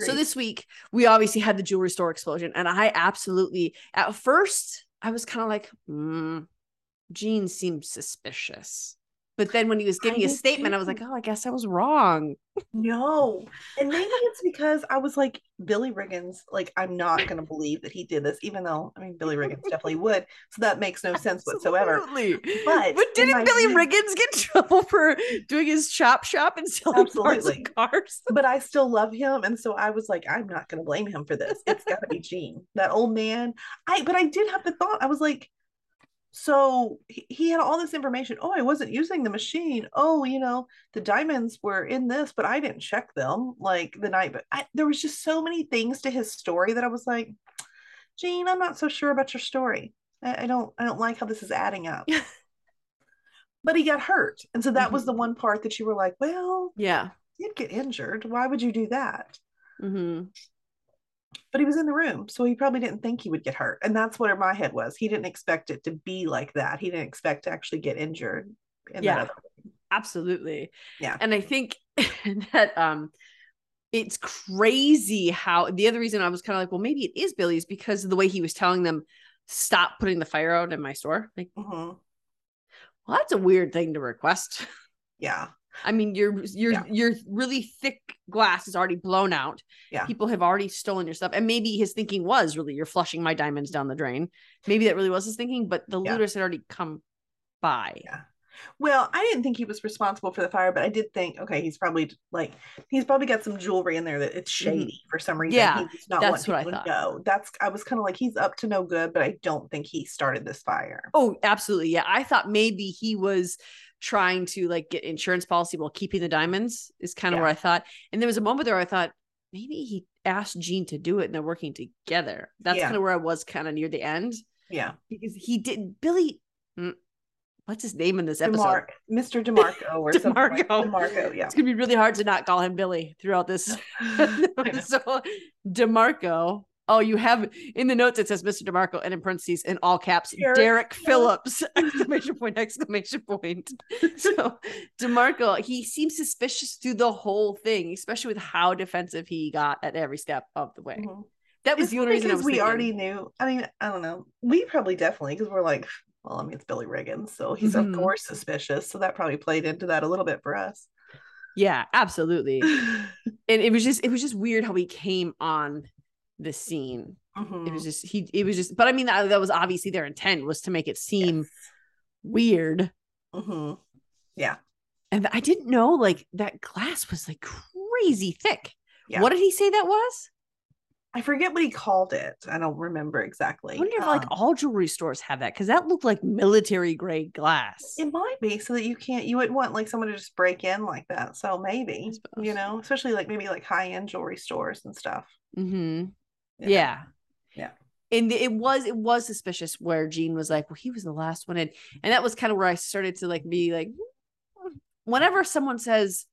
So this week we obviously had the jewelry store explosion, and I absolutely at first I was kind of like, mm, Gene seems suspicious. But then when he was giving I a statement, I was like, oh, I guess I was wrong. No. And maybe it's because I was like, Billy Riggins, like, I'm not going to believe that he did this, even though, I mean, Billy Riggins definitely would. So that makes no sense whatsoever. Absolutely. But But didn't Billy head- Riggins get in trouble for doing his chop shop and selling Absolutely. cars? But I still love him. And so I was like, I'm not going to blame him for this. It's got to be Gene, that old man. I, but I did have the thought, I was like, so he, had all this information. Oh, I wasn't using the machine. Oh, you know, the diamonds were in this, but I didn't check them like the night. But I, there was just so many things to his story that I was like, Gene, I'm not so sure about your story. I, I don't, I don't like how this is adding up. but he got hurt, and so that was the one part that you were like, well, Yeah. did get injured. Why would you do that? hmm But he was in the room, so he probably didn't think he would get hurt, and that's where my head was. He didn't expect it to be like that. He didn't expect to actually get injured. In Yeah. Absolutely. Yeah. And I think that um it's crazy how the other reason I was kind of like, well, maybe it is Billy's because of the way he was telling them, stop putting the fire out in my store. Like, Mhm. well, that's a weird thing to request. Yeah, I mean, your your Yeah. your really thick glass is already blown out. Yeah. People have already stolen your stuff. And maybe his thinking was really you're flushing my diamonds down the drain. Maybe that really was his thinking, but the Yeah. looters had already come by. Yeah. Well, I didn't think he was responsible for the fire, but I did think, okay, he's probably like he's probably got some jewelry in there that it's shady for some reason. Mm-hmm. Yeah, he does not that's what I thought. know. That's I was kind of like he's up to no good, but I don't think he started this fire. Oh, absolutely. Yeah. I thought maybe he was trying to like get insurance policy while keeping the diamonds is kind of Yeah. where I thought. And there was a moment there I thought maybe he asked Gene to do it and they're working together. That's Yeah. kind of where I was kind of near the end Yeah, because he didn't Billy mm, what's his name in this episode? Mr. Demarco or something. DeMarco. DeMarco, yeah. It's gonna be really hard to not call him Billy throughout this. So DeMarco. Oh, you have in the notes it says Mr. DeMarco and in parentheses in all caps Derek Derek, Phillips exclamation point exclamation point. So DeMarco, he seems suspicious through the whole thing, especially with how defensive he got at every step of the way. Mhm. That was It's the only reason I was we thinking. already knew. I mean, I don't know. We probably definitely because we're like, well, I mean, it's Billy Riggins, so he's Mhm. of course suspicious. So that probably played into that a little bit for us. Yeah, absolutely. and it was just it was just weird how he came on the scene. Mhm. It was just he it was just but I mean that, that was obviously their intent was to make it seem Yes. weird. Mhm. Yeah, and I didn't know like that glass was like crazy thick. Yeah. What did he say that was? I forget what he called it. I don't remember exactly. I wonder if like Um, all jewelry stores have that because that looked like military grade glass. it might be so that you can't you wouldn't want like someone to just break in like that. So maybe, you know, especially like maybe like high end jewelry stores and stuff. hmm Yeah. Yeah. Yeah. And it was it was suspicious where Gene was like, well, he was the last one in. And that was kind of where I started to like be like, whenever someone says,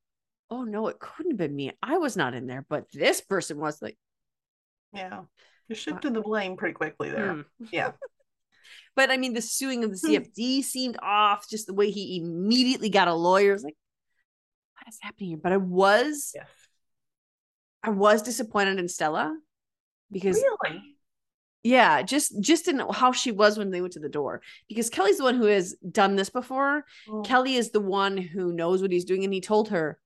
Oh no, it couldn't have been me. I was not in there, but this person was like, Yeah. You shifted the blame pretty quickly there. "Hmm." Yeah. But I mean, the suing of the Hmm. CFD seemed off, just the way he immediately got a lawyer. I was like, what is happening here? But I was Yes. I was disappointed in Stella because Really? yeah, just just in how she was when they went to the door. Because Kelly's the one who has done this before. Mm. Kelly is the one who knows what he's doing, and he told her,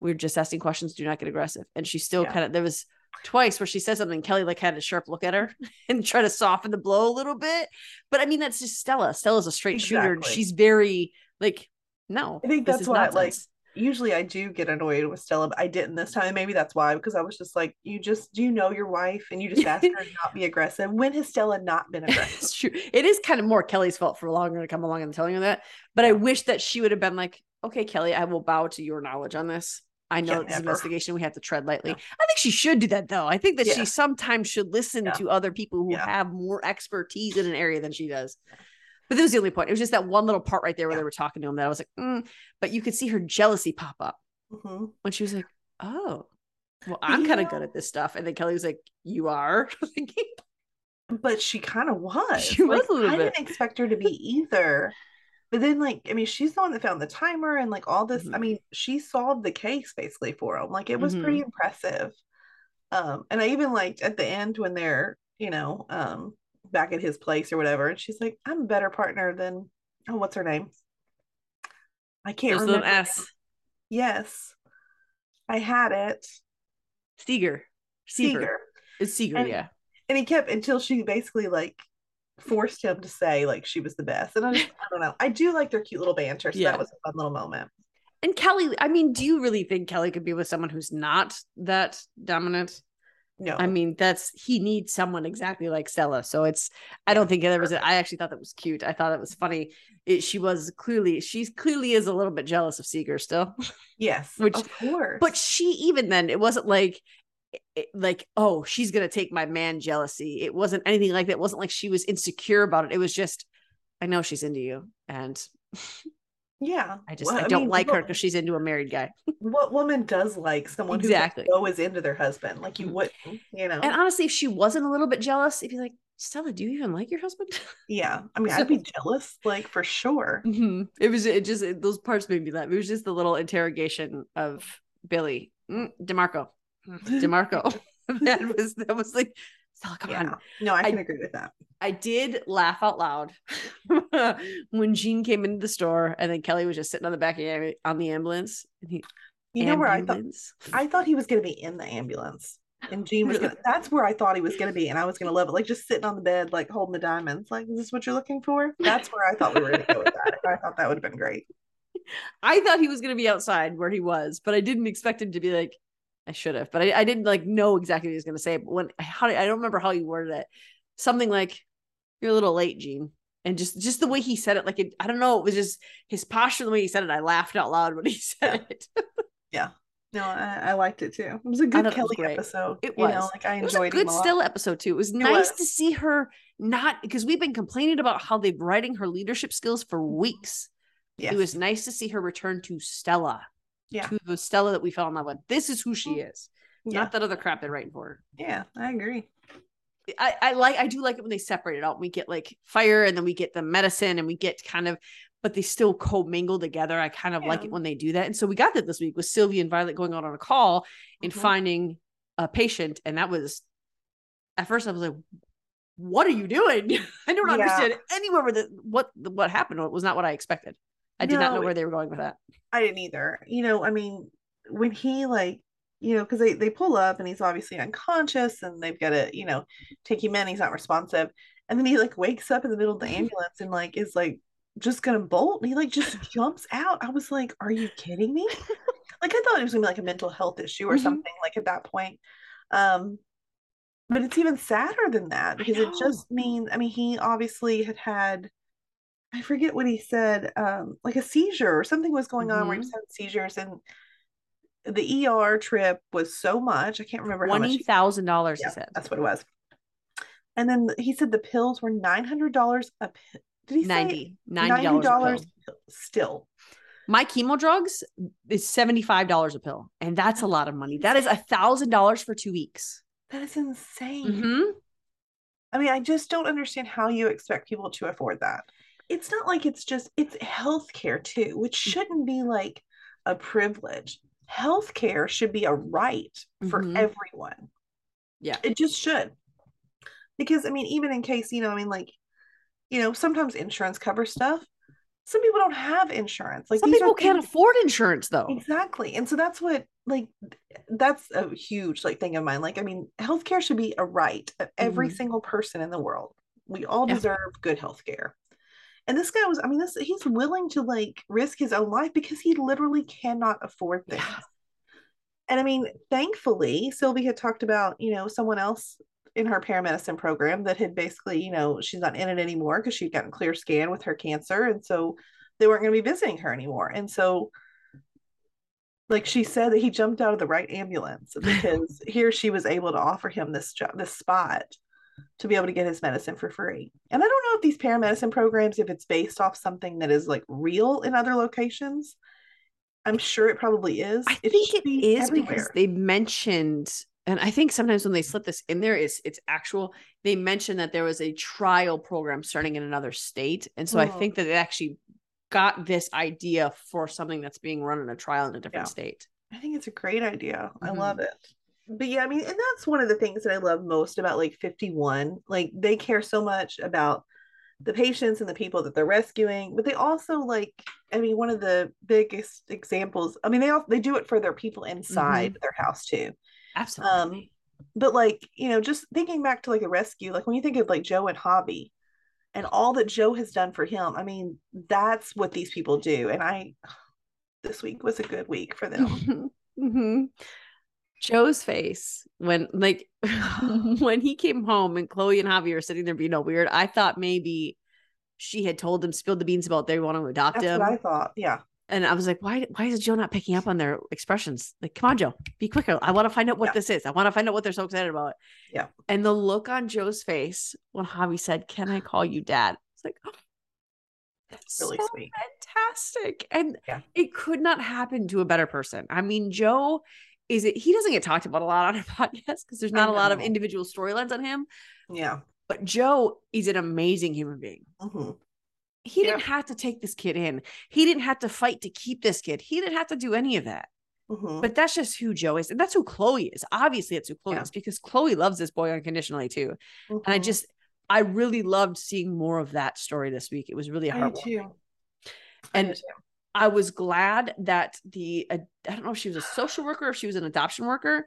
"We're just asking questions. Do not get aggressive." And she still Yeah. kind of there was twice where she said something. Kelly like had a sharp look at her and try to soften the blow a little bit. But I mean, that's just Stella. Stella's a straight shooter, and she's very like, no. I think this that's is why, like, nonsense." Usually I do get annoyed with Stella, but I didn't this time. Maybe that's why, because I was just like, you just do you know your wife and you just ask her to not be aggressive. When has Stella not been aggressive? it's true. It is kind of more Kelly's fault for longer to come along and telling her that. But I wish that she would have been like, okay, Kelly, I will bow to your knowledge on this. I know Yeah, this never. investigation. We have to tread lightly. Yeah. I think she should do that though. I think that Yeah. she sometimes should listen Yeah. to other people who have more expertise in an area than she does. But that was the only point. It was just that one little part right there where Yeah. they were talking to him that I was like, mm. but you could see her jealousy pop up Mhm. when she was like, oh, well, I'm kind of good at this stuff. And then Kelly was like, you are. But she kind of was. She was Like, a little I bit. didn't expect her to be either. But then, like, I mean, she's the one that found the timer and like all this. I Mhm. mean, she solved the case basically for him. Like, it was pretty Mm-hmm. impressive. Um, and I even liked at the end when they're, you know, um, back at his place or whatever. And she's like, I'm a better partner than oh, what's her name? I can't There's remember. S. Yes. I had it. Seeger. Seeger. Seeger. It's Seeger, And- yeah. And he kept until she basically like forced him to say like she was the best. And I just I don't know. I do like their cute little banter. So Yeah. that was a fun little moment. And Kelly, I mean, do you really think Kelly could be with someone who's not that dominant? No. I mean, that's he needs someone exactly like Stella. So it's I don't think there was a, I actually thought that was cute. I thought it was funny. It, she was clearly she's clearly is a little bit jealous of Seeger still. yes. which- of course. But she even then it wasn't like it- like oh she's gonna take my man jealousy. It wasn't anything like that. It wasn't like she was insecure about it. It was just I know she's into you and yeah. I just Well, I don't mean, like her because she's into a married guy. what woman does like someone Exactly. who always into their husband? Like you Mhm. wouldn't, you know? And honestly, if she wasn't a little bit jealous, if you're like, Stella, do you even like your husband? yeah. I mean, I'd be jealous, like for sure. Mhm. It was it just it- those parts made me laugh. It was just the little interrogation of Billy Mm, Demarco, Demarco. that was that was like, Stella, come Yeah. on. No, I I- can agree with that. I did laugh out loud when Gene came into the store, and then Kelly was just sitting on the back of the, on the ambulance. And he, You know where I thought. I thought he was gonna be in the ambulance. And Gene was gonna that's where I thought he was gonna be, and I was gonna love it. Like just sitting on the bed, like holding the diamonds. Like, is this what you're looking for? That's where I thought we were gonna go with that. I thought that would have been great. I thought he was going to be outside where he was, but I didn't expect him to be like, I should have, but I, I didn't like know exactly what he was going to say. But when, how, I don't remember how he worded it. Something like, you're a little late, Gene. And just, just the way he said it, like, it, I don't know, it was just his posture, the way he said it. I laughed out loud when he said it. Yeah, no, I, I liked it too. It was a good it was Kelly great. episode. It You know, was. like I enjoyed It was a good a still episode too. It was nice to see her not because we've been complaining about how they've writing her leadership skills for weeks. Yes. It was nice to see her return to Stella, Yeah. to the Stella that we fell in love with. This is who she is, yeah. not that other crap they're writing for her. yeah, I agree. I, I like I do like it when they separate it out. We get like fire and then we get the medicine and we get kind of but they still commingle together. I kind of like it when they do that. And so we got that this week with Sylvie and Violet going out on a call and Mhm. finding a patient. And that was at first I was like, what are you doing? I don't Yeah. understand anywhere where the what what happened. It was not what I expected. I did not know where they were going with that. I didn't either. You know, I mean, when he like, you know, because they they pull up and he's obviously unconscious and they've got to, you know, take him in. He's not responsive, and then he like wakes up in the middle of the ambulance and like is like just gonna bolt. And he like just jumps out. I was like, "Are you kidding me?" like I thought it was gonna be like a mental health issue or Mhm. something. Like at that point, um, but it's even sadder than that because it just means. I mean, he obviously had had. I forget what he said, um, like a seizure or something was going on where he was having seizures, and the ER trip was so much. I can't remember how much. Twenty he- thousand dollars, yeah, he said. that's what it was. And then he said the pills were nine hundred dollars a pill. Did he say 90 ninety $90 still? My chemo drugs is $75 a pill. And that's a lot of money. That is a thousand dollars for two weeks. That is insane. Mm-hmm. I mean, I just don't understand how you expect people to afford that. It's not like it's just it's healthcare too, which Mm. shouldn't be like a privilege. Healthcare should be a right for Mhm. everyone. Yeah. It just should. Because I mean, even in case, you know, I mean, like, you know, sometimes insurance covers stuff. Some people don't have insurance. Like Some people can't things- afford insurance though. Exactly. And so that's what like that's a huge like thing of mine. Like I mean, healthcare should be a right of every Mhm. single person in the world. We all Yeah. deserve good healthcare. And this guy was, I mean, this he's willing to like risk his own life because he literally cannot afford things. Yeah. And I mean, thankfully, Sylvie had talked about, you know, someone else in her paramedicine program that had basically, you know, she's not in it anymore because she'd gotten clear scan with her cancer. And so they weren't going to be visiting her anymore. And so, like she said, that he jumped out of the right ambulance because here she was able to offer him this job, this spot to be able to get his medicine for free. And I don't know if these paramedicine programs, if it's based off something that is like real in other locations. I'm sure it probably is. I It think it be is because they mentioned, and I think sometimes when they slip this in there, is it's actual. They mentioned that there was a trial program starting in another state, and so I Mm. think that they actually got this idea for something that's being run in a trial in a different Yeah. state. I think it's a great idea. I Mhm. love it. But yeah, I mean, and that's one of the things that I love most about like 51. Like they care so much about the patients and the people that they're rescuing, but they also like, I mean, one of the biggest examples, I mean, they all they do it for their people inside their house too. Absolutely. Um, but like, you know, just thinking back to like a rescue, like when you think of like Joe and Javi and all that Joe has done for him, I mean, that's what these people do. And I this week was a good week for them. hmm Joe's face when like when he came home and Chloe and Javi are sitting there being all weird, I thought maybe she had told them spilled the beans about they want to adopt That's him. I thought. Yeah. and I was like, why why is Joe not picking up on their expressions? Like, come on, Joe, be quicker. I want to find out what Yeah. this is. I want to find out what they're so excited about. Yeah. And the look on Joe's face when Javi said, Can I call you dad? It's like, oh, that's Really so sweet. fantastic. And Yeah. it could not happen to a better person. I mean, Joe is it he doesn't get talked about a lot on our podcast because there's not a lot of individual storylines on him. Yeah. But Joe is an amazing human being. Mhm. He Yeah. didn't have to take this kid in. He didn't have to fight to keep this kid. He didn't have to do any of that. Mhm. But that's just who Joe is. And that's who Chloe is. Obviously, it's who Chloe Yeah. is because Chloe loves this boy unconditionally too. And I Mhm. just, I really loved seeing more of that story this week. It was really heartwarming. too. And. I was glad that the, uh, I don't know if she was a social worker or if she was an adoption worker,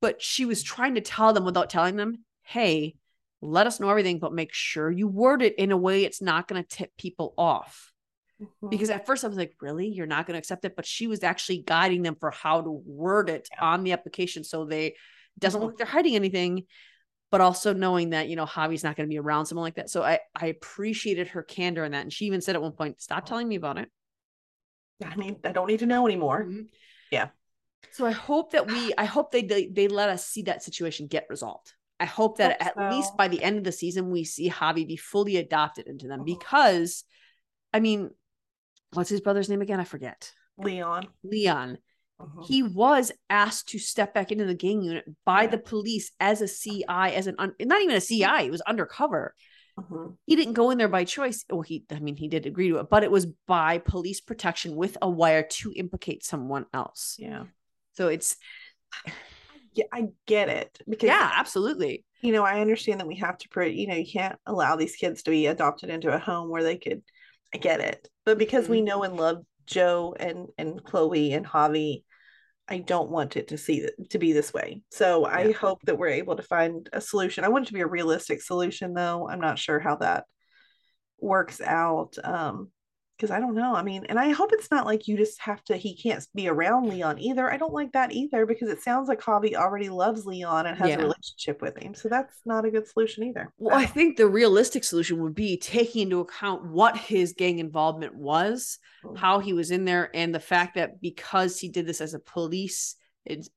but she was trying to tell them without telling them, hey, let us know everything, but make sure you word it in a way it's not going to tip people off Mhm. because at first I was like, really? You're not going to accept it? But she was actually guiding them for how to word it on the application so they doesn't Mhm. look like they're hiding anything, but also knowing that, you know, Javi's not going to be around someone like that. So I, I appreciated her candor in that. And she even said at one point, stop telling me about it. I mean, I don't need to know anymore. Mhm. Yeah. So I hope that we, I hope they, they, they let us see that situation get resolved. I hope that Hope at least by the end of the season, we see Javi be fully adopted into them Mhm. because, I mean, what's his brother's name again? I forget. Leon. Leon. Mhm. he was asked to step back into the gang unit by Yeah. the police as a CI, as an un- not even a CI, it was undercover. Mhm. He didn't go in there by choice. Well, he, I mean, he did agree to it, but it was by police protection with a wire to implicate someone else. Yeah. So it's, Yeah, I get it because yeah, absolutely. you know, I understand that we have to put, you know, you can't allow these kids to be adopted into a home where they could I get it. But because we Mhm. know and love Joe and and Chloe and Javi, I don't want it to see to be this way. So I Yeah. hope that we're able to find a solution. I want it to be a realistic solution though. I'm not sure how that works out. Um because I don't know. I mean, and I hope it's not like you just have to, he can't be around Leon either. I don't like that either because it sounds like Javi already loves Leon and has Yeah. a relationship with him. So that's not a good solution either. Well, I think the realistic solution would be taking into account what his gang involvement was, Mhm. how he was in there, and the fact that because he did this as a police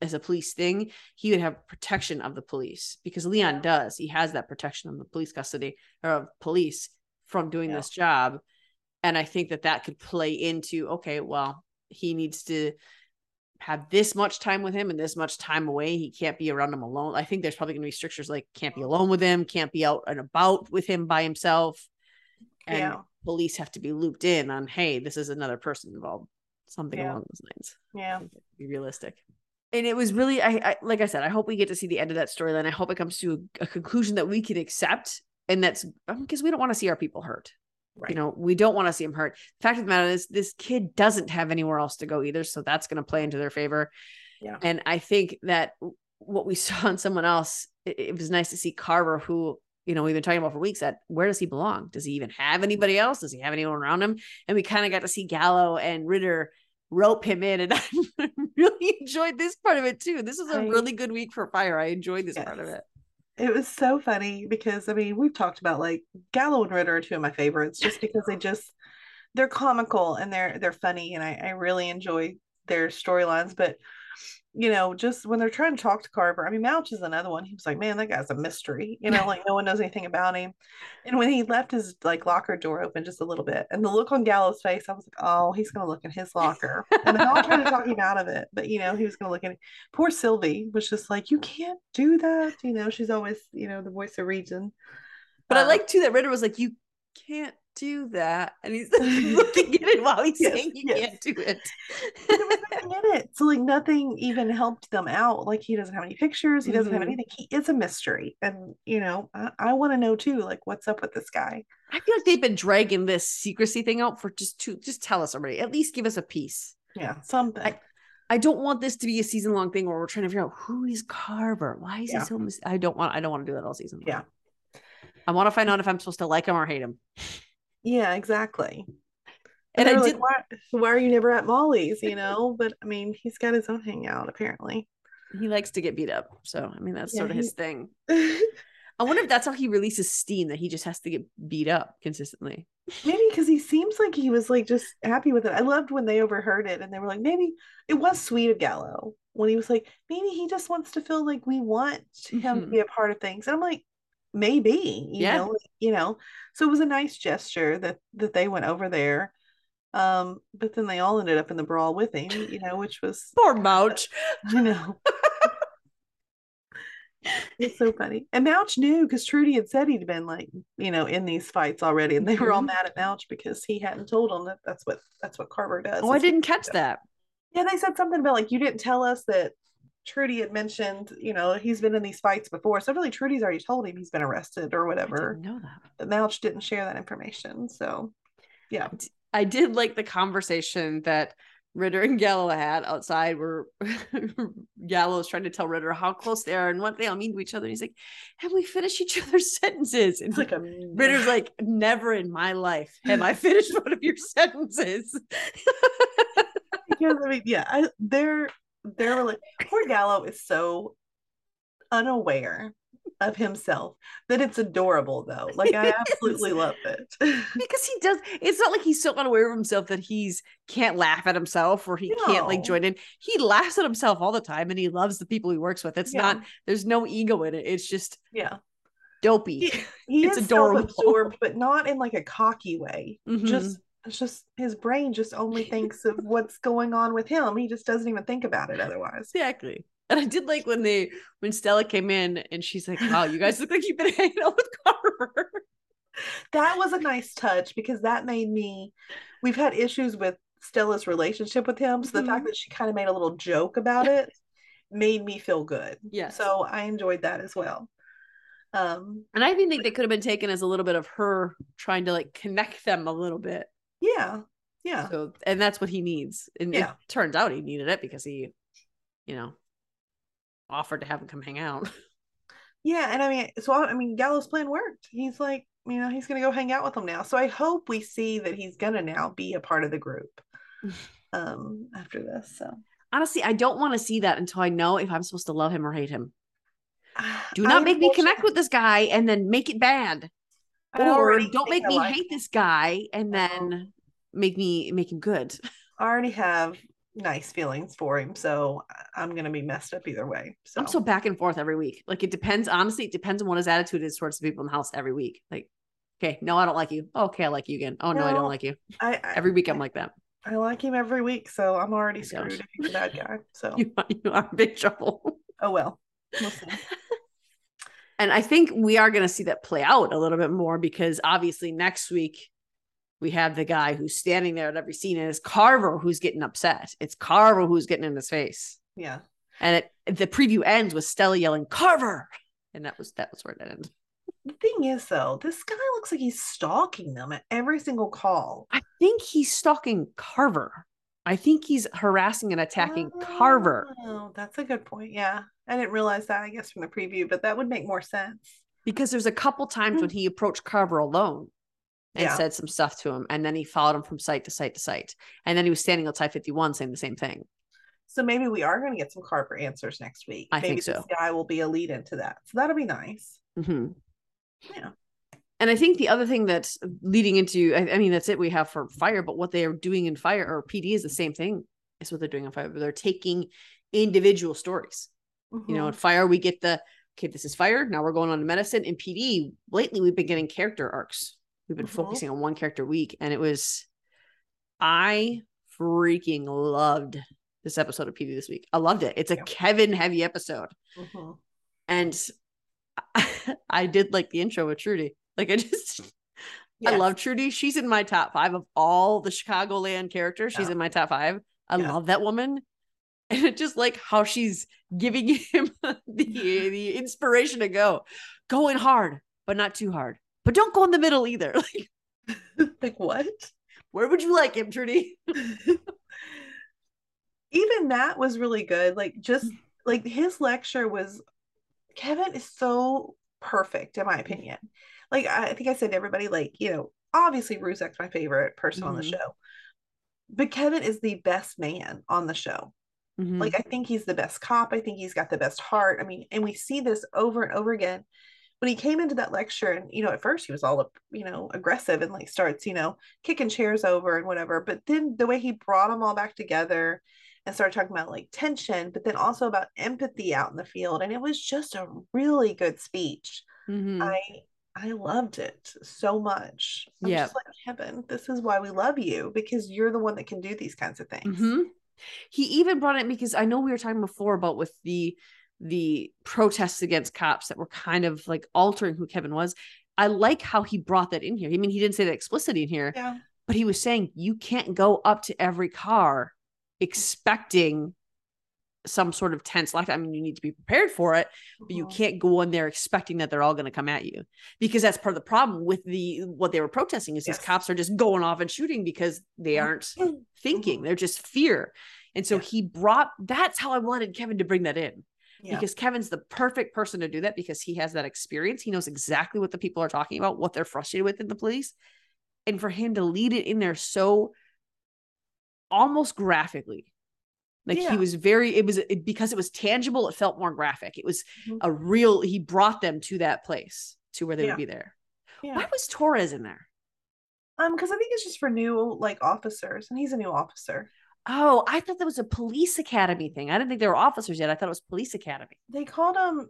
as a police thing, he would have protection of the police because Leon does. He has that protection of the police custody or of police from doing Yeah. this job, and I think that that could play into okay, well, he needs to have this much time with him and this much time away. He can't be around him alone. I think there's probably going to be strictures like can't be alone with him, can't be out and about with him by himself. And Yeah. police have to be looped in on, hey, this is another person involved, something Yeah. along those lines. Yeah. Be realistic. And it was really, I, I like I said, I hope we get to see the end of that storyline. I hope it comes to a, a conclusion that we can accept, and that's because we don't want to see our people hurt. Right. You know, we don't want to see him hurt. The fact of the matter is, this kid doesn't have anywhere else to go either, so that's going to play into their favor. Yeah. And I think that what we saw in someone else, it, it was nice to see Carver, who you know we've been talking about for weeks. That where does he belong? Does he even have anybody else? Does he have anyone around him? And we kind of got to see Gallo and Ritter rope him in, and I really enjoyed this part of it too. This was a really good week for Fire. I enjoyed this part of it. It was so funny because I mean we've talked about like Gallo and Ritter are two of my favorites just because they just they're comical and they're they're funny and I, I really enjoy their storylines. But you know, just when they're trying to talk to Carver, I mean Mouch is another one. He was like, Man, that guy's a mystery. You know, like no one knows anything about him. And when he left his like locker door open just a little bit and the look on Gallo's face, I was like, Oh, he's gonna look in his locker. And they're all trying to talk him out of it. But you know, he was gonna look in poor Sylvie was just like, You can't do that. You know, she's always, you know, the voice of reason. But I Uh, like too that Ritter was like, "You can't do that. And he's looking at it while he's Yes, saying you yes. can't do it. There was nothing in it. So like nothing even helped them out. Like he doesn't have any pictures. He doesn't have Mhm. anything. He is a mystery. And you know, I, I want to know too, like what's up with this guy. I feel like they've been dragging this secrecy thing out for just two. Just tell us already. At least give us a piece. Yeah, something. I- I don't want this to be a season long thing where we're trying to figure out who is Carver. Why is Yeah. he so? Mis- I don't want. I don't want to do that all season. long. Yeah. I want to find out if I'm supposed to like him or hate him. Yeah, exactly. And And, I did. like, why, why are you never at Molly's? You know, but I mean, he's got his own hangout apparently. He likes to get beat up, so I mean that's Yeah, sort of he- his thing. I wonder if that's how he releases steam that he just has to get beat up consistently. maybe because he seems like he was like just happy with it. I loved when they overheard it and they were like, maybe it was sweet of Gallo when he was like, maybe he just wants to feel like we want him to Mhm. be a part of things. And I'm like, maybe, you Yeah. know, you know. So it was a nice gesture that that they went over there. Um, but then they all ended up in the brawl with him, you know, which was Poor Mouch. you know. It's so funny. And Mouch knew because Trudy had said he'd been like, you know, in these fights already, and they were all Mhm. mad at Mouch because he hadn't told them that that's what that's what Carver does. Oh, I didn't catch that. Yeah, they said something about like you didn't tell us that Trudy had mentioned, you know, he's been in these fights before. So really, Trudy's already told him he's been arrested or I whatever. didn't know that. But Mouch didn't share that information. So yeah, I did like the conversation that Ritter and Gallo had outside where Gallo's trying to tell Ritter how close they are and what they all mean to each other. And he's like, Have we finished each other's sentences? And it's like a Ritter's like, Never in my life have I finished one of your sentences. because I mean, yeah, I, they're they're like poor Gallo is so unaware of himself that it's adorable though. Like I absolutely love it. because he does it's not like he's so unaware of himself that he's can't laugh at himself or he can't like join in he laughs at himself all the time and he loves the people he works with it's Yeah. not there's no ego in it it's just yeah, dopey he, he It's is adorable. self-absorbed, but not in like a cocky way. Mhm. Just it's just his brain just only thinks of what's going on with him. He just doesn't even think about it otherwise. exactly and i did like when they when stella came in and she's like wow you guys look like you've been hanging out with carver That was a nice touch because that made me. We've had issues with Stella's relationship with him, so the fact Mhm. that she kind of made a little joke about it made me feel good. Yeah. So I enjoyed that as well. Um. and i even think they could have been taken as a little bit of her trying to like connect them a little bit Yeah. Yeah. so and that's what he needs and Yeah. it turns out he needed it because he you know offered to have him come hang out Yeah. And I mean, so I, I mean, Gallo's plan worked. He's like, you know, he's gonna go hang out with them now. So I hope we see that he's gonna now be a part of the group. Um. After this, so honestly i don't want to see that until i know if i'm supposed to love him or hate him do I not make me connect with this guy and then make it bad I or don't make me like hate this guy and Uh-huh. then make me make him good I already have nice feelings for him, so I'm gonna be messed up either way. So, i'm so back and forth every week like it depends honestly it depends on what his attitude is towards the people in the house every week like okay no i don't like you oh, okay i like you again oh no, i don't like you I, I every week i'm like that I like him every week, so I'm already screwed don't. if he's a bad guy. So you, you are in big trouble oh well. We'll. And I think we are going to see that play out a little bit more because obviously next week we have the guy who's standing there at every scene and it's Carver who's getting upset. It's Carver who's getting in his face. Yeah. And it, the preview ends with Stella yelling Carver. And that was that was where it ended. The thing is though, this guy looks like he's stalking them at every single call. I think he's stalking Carver. I think he's harassing and attacking Carver Oh, that's a good point. Yeah. I didn't realize that, I guess, from the preview, but that would make more sense. because there's a couple times when he approached Carver alone and Yeah. said some stuff to him. And then he followed him from site to site to site. And then he was standing outside 51 saying the same thing. So maybe we are going to get some Carver answers next week. I maybe think so. this guy will be a lead into that. So that'll be nice. hmm Yeah. And I think the other thing that's leading into, I, I mean, that's it we have for fire, but what they are doing in fire or PD is the same thing. Is what they're doing in fire. They're taking individual stories. You know, Mhm. in fire, we get the, okay, this is fire. Now we're going on to medicine. In PD, lately, we've been getting character arcs. We've been Mhm. focusing on one character week. And it was, I freaking loved this episode of PD this week. I loved it. It's a Yeah. Kevin heavy episode. Mhm. and I did like the intro with Trudy. Like I just I love Trudy. She's in my top five of all the Chicagoland characters. She's Yeah. in my top five. I Yeah. love that woman. And just like how she's giving him the, the inspiration to go, going hard, but not too hard. But don't go in the middle either. Like, like what? where would you like him, Trudy? even that was really good. Like just like his lecture was Kevin is so perfect in my opinion. Like I think I said to everybody, like, you know, obviously Ruzek's my favorite person on the Mhm. show. But Kevin is the best man on the show. Mhm. Like I think he's the best cop. I think he's got the best heart. I mean, and we see this over and over again. When he came into that lecture, and you know, at first he was all you know, aggressive and like starts, you know, kicking chairs over and whatever. But then the way he brought them all back together and started talking about like tension, but then also about empathy out in the field, and it was just a really good speech. Mhm. I I loved it so much. I'm Yeah. just like Kevin, this is why we love you because you're the one that can do these kinds of things. Mhm. He even brought it because I know we were talking before about with the the protests against cops that were kind of like altering who Kevin was. I like how he brought that in here. I mean, he didn't say that explicitly in here, Yeah. but he was saying you can't go up to every car expecting some sort of tense life. I mean, you need to be prepared for it, but you Mhm. can't go in there expecting that they're all going to come at you because that's part of the problem with the what they were protesting is these cops are just going off and shooting because they aren't thinking they're just fear and so Yeah. he brought that's how i wanted kevin to bring that in Yeah. because kevin's the perfect person to do that because he has that experience he knows exactly what the people are talking about what they're frustrated with in the police and for him to lead it in there so almost graphically like Yeah. he was very it was it, because it was tangible it felt more graphic it was Mhm. a real he brought them to that place to where they Yeah. would be there Yeah. why was torres in there Um, because I think it's just for new like officers, and he's a new officer. Oh, I thought that was a police academy thing. I didn't think they were officers yet. I thought it was police academy. They called them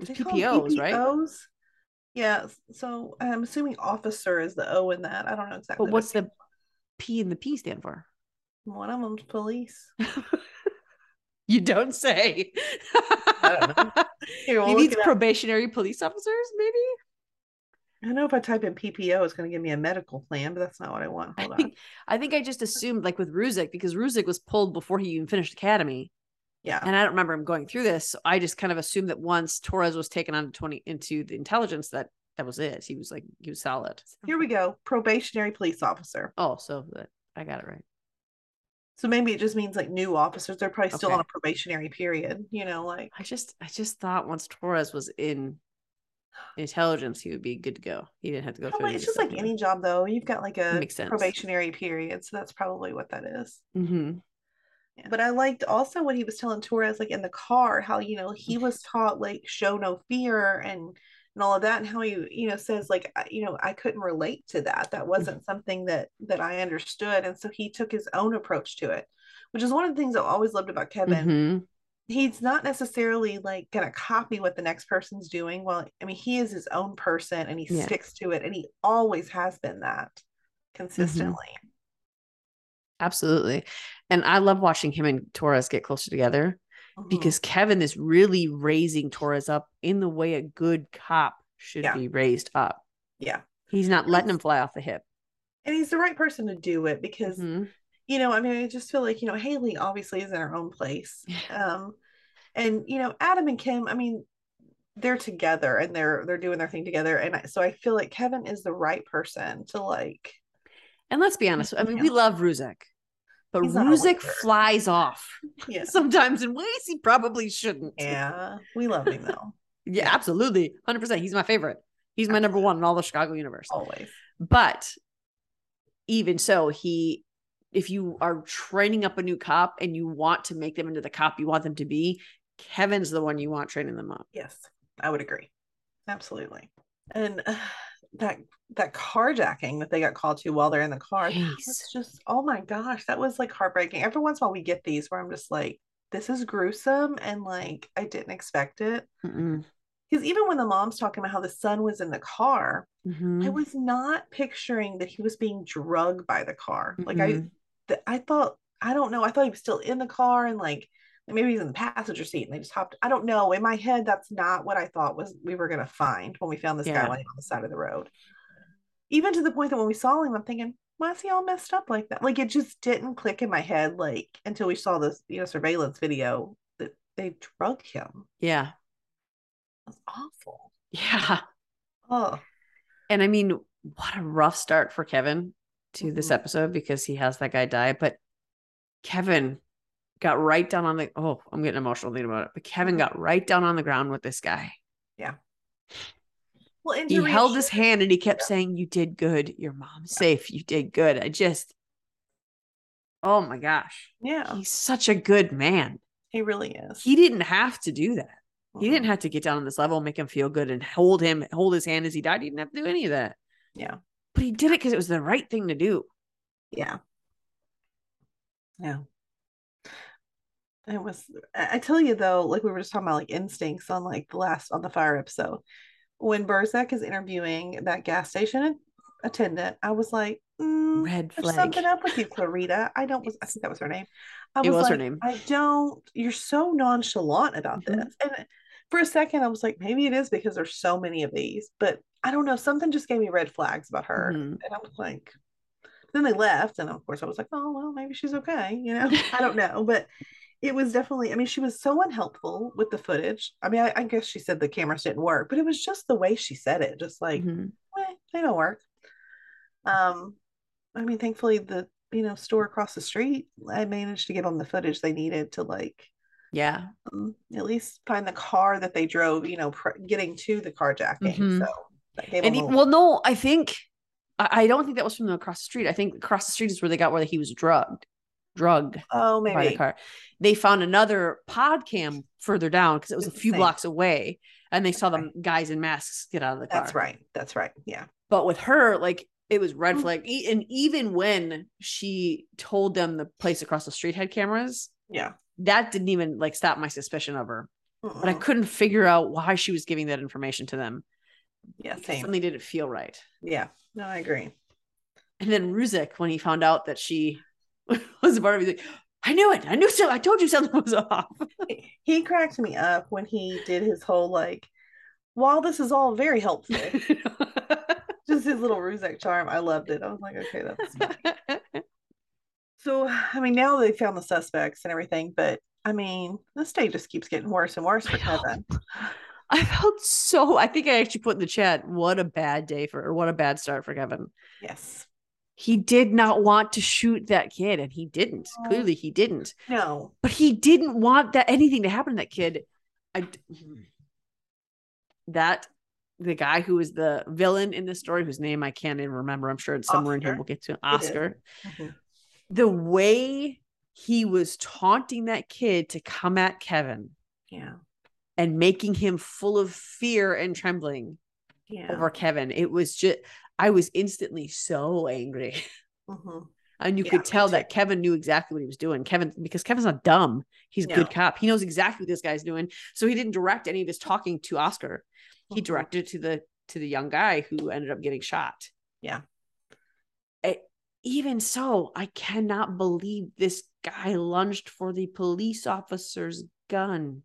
they PPOs, right? PPOs. Yeah, so I'm assuming officer is the O in that. I don't know exactly. But what's it- the P and the P stand for? One of them's police? You don't say. I don't know. Here, we'll he look needs it up. probationary police officers, maybe. I don't know if I type in PPO, it's going to give me a medical plan, but that's not what I want. I Hold on. think I think I just assumed like with Ruzek because Ruzek was pulled before he even finished academy, Yeah, and I don't remember him going through this. So I just kind of assumed that once Torres was taken on to twenty into the intelligence, that that was it. He was like he was solid. here we go. Probationary police officer. Oh, so that I got it right. So maybe it just means like new officers. They're probably still Okay. on a probationary period. You know, like I just I just thought once Torres was in intelligence, he would be good to go. He didn't have to go through. it's just like any job though. You've got like a Makes sense. probationary period, so that's probably what that is. Mm-hmm. Yeah. But I liked also what he was telling Torres, like in the car, how you know he was taught like show no fear and and all of that, and how he you know says like you know I couldn't relate to that. That wasn't something that that I understood, and so he took his own approach to it, which is one of the things I always loved about Kevin. Mm-hmm. He's not necessarily like gonna copy what the next person's doing. Well, I mean he is his own person, and he Yeah. sticks to it, and he always has been that consistently. Absolutely. And I love watching him and Torres get closer together Mhm. because Kevin is really raising Torres up in the way a good cop should Yeah. be raised up. yeah. He's not letting him fly off the hip. And he's the right person to do it because Mhm. you know, I mean, I just feel like, you know, Haley obviously is in her own place. Um, and you know, Adam and Kim, I mean, they're together and they're they're doing their thing together. And I, so I feel like Kevin is the right person to like And let's be honest. I mean, we love Ruzek, but He's not a Ruzek leader. flies off yeah. sometimes in ways he probably shouldn't. Yeah. We love him though. Yeah, Yeah. absolutely. 100%. He's my favorite. He's my number one in all the Chicago universe. Always. But even so, he, if you are training up a new cop and you want to make them into the cop you want them to be, Kevin's the one you want training them up. Yes, I would agree. Absolutely. And uh, that that carjacking that they got called to while they're in the car, was just oh my gosh, that was like heartbreaking. Every once in a while we get these where I'm just like, this is gruesome and like I didn't expect it. Because even when the mom's talking about how the son was in the car, I Mhm. was not picturing that he was being drugged by the car. Like I th- I thought, I don't know, I thought he was still in the car and like maybe he's in the passenger seat and they just hopped. I don't know. In my head, that's not what I thought was we were gonna find when we found this Yeah. guy laying on the side of the road. Even to the point that when we saw him, I'm thinking, why is he all messed up like that? Like it just didn't click in my head, like until we saw this, you know, surveillance video that they drug him. Yeah. That's awful. Yeah. Oh, And I mean, what a rough start for Kevin to this Mhm. episode because he has that guy die. But Kevin got right down on the oh, I'm getting emotional thinking about it. But Kevin Mhm. got right down on the ground with this guy. Well, and He to held his hand and he kept Yeah. saying, You did good. Your mom's safe. You did good. I just oh my gosh. Yeah, He's such a good man. he really is. He didn't have to do that. He didn't have to get down on this level, make him feel good, and hold him, hold his hand as he died. He didn't have to do any of that. Yeah. But he did it because it was the right thing to do. Yeah. Yeah. It was, I tell you though, like we were just talking about like instincts on like the last on the fire episode. When Burzak is interviewing that gas station attendant, I was like, mm, Red there's flag. something up with you, Clarita. I don't was I think that was her name. I It was her like, name. I don't, you're so nonchalant about Mhm. this. And for a second, I was like, maybe it is because there's so many of these, but I don't know. Something just gave me red flags about her. Mhm. And I was like, then they left. And of course, I was like, oh, well, maybe she's okay. You know, I don't know. But it was definitely, I mean, she was so unhelpful with the footage. I mean, I, I guess she said the cameras didn't work, but it was just the way she said it, just like, Mhm. eh, they don't work. Um, I mean, thankfully, the, you know, store across the street, I managed to get on the footage they needed to like Yeah. um, at least find the car that they drove, you know, pr- getting to the carjacking. Mhm. So And he, well, no, I think I, I don't think that was from the across the street. I think across the street is where they got where he was drugged, drugged oh, by the car. They found another pod cam further down because it was a It's few blocks away, and they saw the guys in masks get out of the car. That's right. That's right. Yeah. But with her, like it was red Mm. flag. And even when she told them the place across the street had cameras, Yeah. that didn't even like stop my suspicion of her. But I couldn't figure out why she was giving that information to them. yeah. Same. Something didn't feel right. Yeah. No, I agree. And then Ruzek, when he found out that she was a part of me. like, I knew it. I knew so. I told you something was off. He- cracked me up when he did his whole like, while this is all very helpful, just his little Ruzek charm. I loved it. I was like, okay, that's. So, I mean, now they found the suspects and everything, but I mean, this day just keeps getting worse and worse for. Kevin. I felt so. I think I actually put in the chat, what a bad day for, or what a bad start for Kevin. Yes. He did not want to shoot that kid, and he didn't. No. Clearly, he didn't. No. But he didn't want that anything to happen to that kid. I that the guy who was the villain in this story, whose name I can't even remember. I'm sure it's somewhere in here. We'll get to. Oscar. Mhm. The way he was taunting that kid to come at Kevin Yeah. and making him full of fear and trembling Yeah. over Kevin. It was just I was instantly so angry. Mhm. And you Yeah, could tell that Kevin knew exactly what he was doing. Kevin, because Kevin's not dumb. He's a No. good cop. He knows exactly what this guy's doing. So he didn't direct any of his talking to Oscar. He Mhm. directed it to the to the young guy who ended up getting shot. Yeah. I- even so, I cannot believe this guy lunged for the police officer's gun.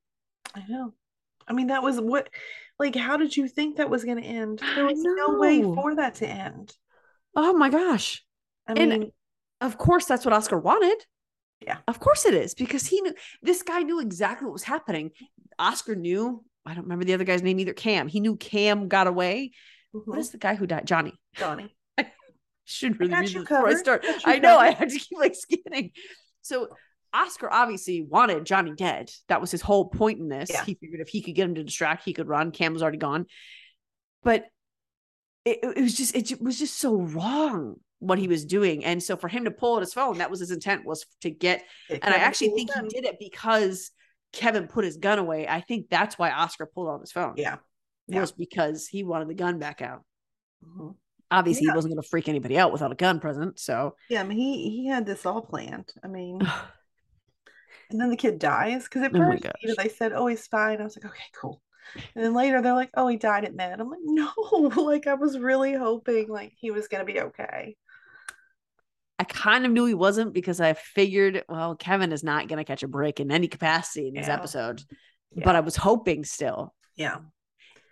I know. I mean, that was what, like, how did you think that was going to end? There was no way for that to end. Oh my gosh. I And- mean, Of course, that's what Oscar wanted. Yeah. Of course it is because he knew this guy knew exactly what was happening. Oscar knew. I don't remember the other guy's name either. Cam. He knew Cam got away. What mhm, is the guy who died? Johnny. Johnny. I Should really read this before I start. I know. I covered. had to keep like scanning. So Oscar obviously wanted Johnny dead. That was his whole point in this. Yeah. He figured if he could get him to distract, he could run. Cam was already gone. But it, it was just it was just so wrong what he was doing. And so for him to pull out his phone, that was his intent was to get It and I actually think he did it because Kevin put his gun away. I think that's why Oscar pulled out his phone. Yeah. yeah. Was because he wanted the gun back out. mhm. Obviously, Yeah. he wasn't going to freak anybody out without a gun present. So, Yeah. I mean, he, he had this all planned. I mean, and then the kid dies because at Oh first, you know, they said, oh, he's fine. I was like, okay, cool. And then later they're like, oh, he died at med. I'm like, no, like I was really hoping like he was going to be okay. I kind of knew he wasn't because I figured, well, Kevin is not going to catch a break in any capacity in this Yeah. episode. Yeah. But I was hoping still. Yeah.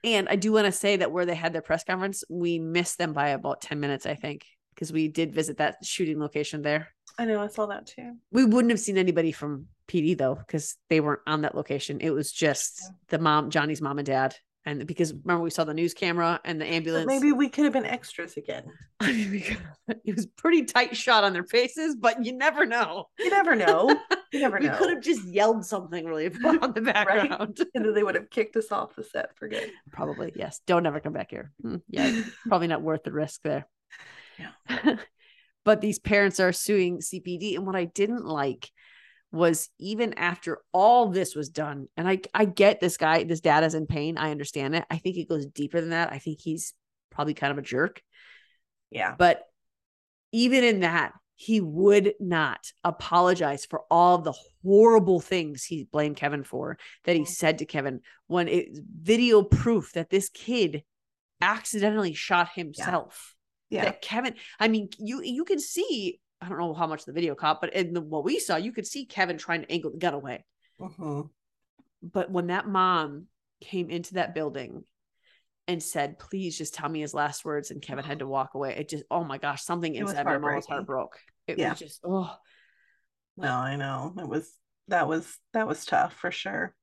And I do want to say that where they had their press conference, we missed them by about 10 minutes, I think, because we did visit that shooting location there. I know I saw that too. We wouldn't have seen anybody from PD though, because they weren't on that location. It was just the mom, Johnny's mom and dad. And because remember we saw the news camera and the But ambulance. maybe we could have been extras again. I mean, we could- it was pretty tight shot on their faces, but you never know. You never know. You never we know. could have just yelled something really on the background. and then they would have kicked us off the set for good. Probably, yes. Don't ever come back here. Hmm, yeah, probably not worth the risk there. Yeah. but these parents are suing CPD. And what I didn't like was even after all this was done, and I I get this guy, this dad is in pain. I understand it. I think it goes deeper than that. I think he's probably kind of a jerk. Yeah. But even in that, he would not apologize for all the horrible things he blamed Kevin for that he said to Kevin when it's video proof that this kid accidentally shot himself. Yeah. That Kevin, I mean, you you can see, I don't know how much the video caught, but in the, what we saw, you could see Kevin trying to angle the gun away. Mhm. But when that mom came into that building and said, please just tell me his last words, and Kevin had to walk away, it just, oh my gosh, something It inside my mom's heart broke. It Yeah. was just, oh, No, I know. It was that was that was tough for sure.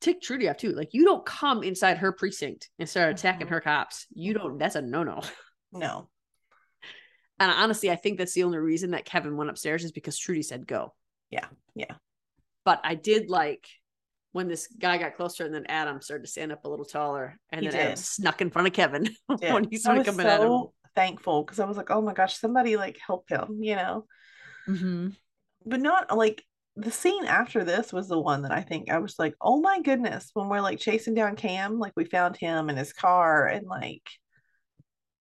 tick Trudy off too. Like, you don't come inside her precinct and start attacking Mhm. her cops. You don't, that's a no no. No. And honestly, I think that's the only reason that Kevin went upstairs is because Trudy said go. Yeah, yeah. But I did like when this guy got closer and then Adam started to stand up a little taller and He then Adam snuck in front of Kevin Yeah. when he I started was coming at him. thankful because I was like, oh my gosh, somebody like help him, you know. Mm-hmm. But not like the scene after this was the one that I think I was like, oh my goodness, when we're like chasing down Cam, like we found him in his car and like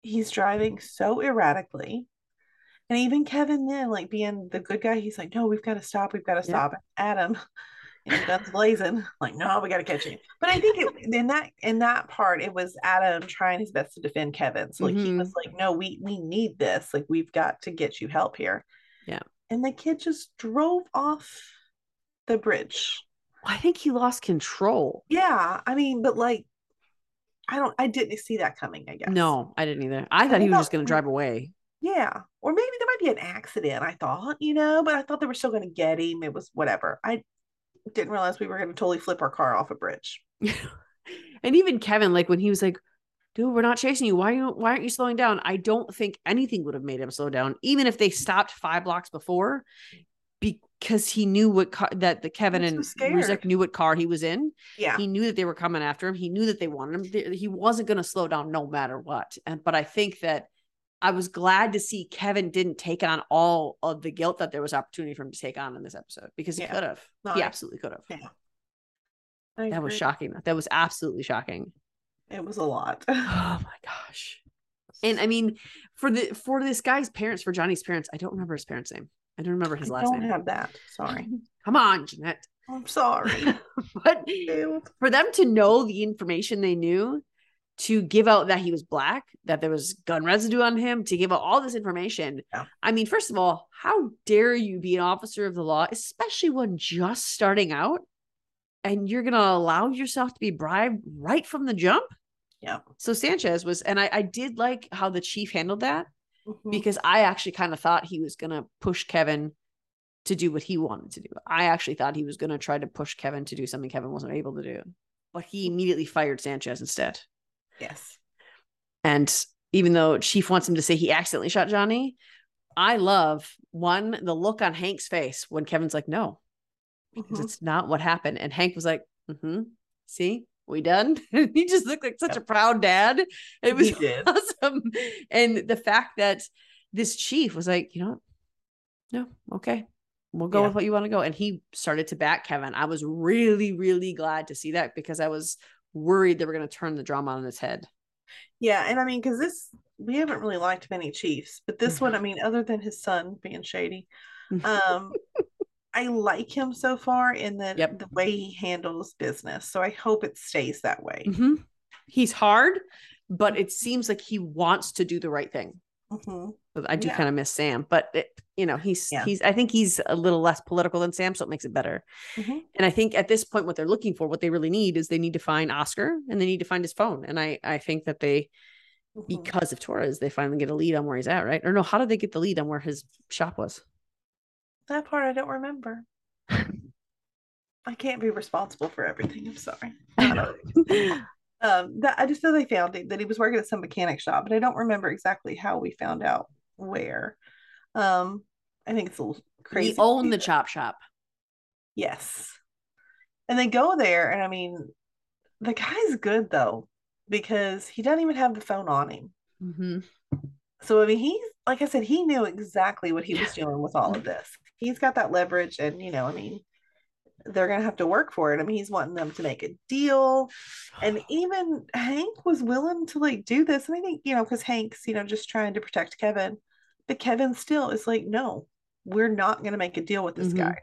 he's driving so erratically. And even Kevin then, like being the good guy, he's like, no, we've got to stop, we've got to Yeah. stop. Adam, know, guns blazing, like, no, we got to catch him. But I think it, in that in that part, it was Adam trying his best to defend Kevin. So like he was mm-hmm. like, no, we we need this, like we've got to get you help here. Yeah. And the kid just drove off the bridge. I think he lost control. Yeah, I mean, but like, I don't, I didn't see that coming. I guess. No, I didn't either. I thought he was just going to drive away. Yeah, or maybe there might be an accident. I thought, you know, but I thought they were still going to get him. It was whatever. I didn't realize we were going to totally flip our car off a bridge. and even Kevin, like when he was like, dude, we're not chasing you. Why are you why aren't you slowing down? I don't think anything would have made him slow down, even if they stopped five blocks before, because he knew what car that the Kevin and so Ruzek knew what car he was in. Yeah, He knew that they were coming after him. He knew that they wanted him. He wasn't going to slow down no matter what. And but I think that I was glad to see Kevin didn't take on all of the guilt that there was opportunity for him to take on in this episode because he Yeah. could have. No, he I- absolutely could have. Yeah. I That was shocking. That was absolutely shocking. It was a lot. Oh my gosh. And I mean, for the for this guy's parents, for Johnny's parents, I don't remember his parents' name. I don't remember his I last don't name. have that. Sorry. Come on, Jeanette. I'm sorry. but for them to know the information they knew, to give out that he was black, that there was gun residue on him, to give out all this information. Yeah. I mean, first of all, how dare you be an officer of the law, especially when just starting out, and you're gonna allow yourself to be bribed right from the jump? Yeah. So Sanchez was, and I, I did like how the chief handled that Mhm. because I actually kind of thought he was gonna push Kevin to do what he wanted to do. I actually thought he was gonna try to push Kevin to do something Kevin wasn't able to do, but he immediately fired Sanchez instead. Yes. And even though Chief wants him to say he accidentally shot Johnny, I love one the look on Hank's face when Kevin's like, "No, because Mhm. it's not what happened," and Hank was like, "Mm-hmm. See, we done." he just looked like such Yep. a proud dad. It was awesome, and the fact that this chief was like, you know, what? no, okay, we'll go Yeah. with what you want to go, and he started to back Kevin. I was really, really glad to see that because I was worried they were going to turn the drama on its head. Yeah, and I mean, because this we haven't really liked many Chiefs, but this one, I mean, other than his son being shady, um, I like him so far in the Yep. the way he handles business. So I hope it stays that way. Mhm. He's hard, but it seems like he wants to do the right thing. Mhm. I do Yeah. kind of miss Sam, but it, you know, he's Yeah. he's I think he's a little less political than Sam, so it makes it better. Mhm. And I think at this point, what they're looking for, what they really need is they need to find Oscar and they need to find his phone. And I I think that they Mhm. because of Torres, they finally get a lead on where he's at, right? Or no, how did they get the lead on where his shop was? That part I don't remember. I can't be responsible for everything. I'm sorry. I. Um, that I just know they found it that he was working at some mechanic shop, but I don't remember exactly how we found out where. Um, I think it's a little crazy. He owned the chop shop. Yes. And they go there, and I mean, the guy's good though, because he doesn't even have the phone on him. hmm So I mean, he's like I said, he knew exactly what he was doing with all of this. He's got that leverage, and you know, I mean, they're gonna have to work for it. I mean, he's wanting them to make a deal, and even Hank was willing to like do this. And I think you know, because Hank's you know just trying to protect Kevin, but Kevin still is like, no, we're not gonna make a deal with this Mhm. guy.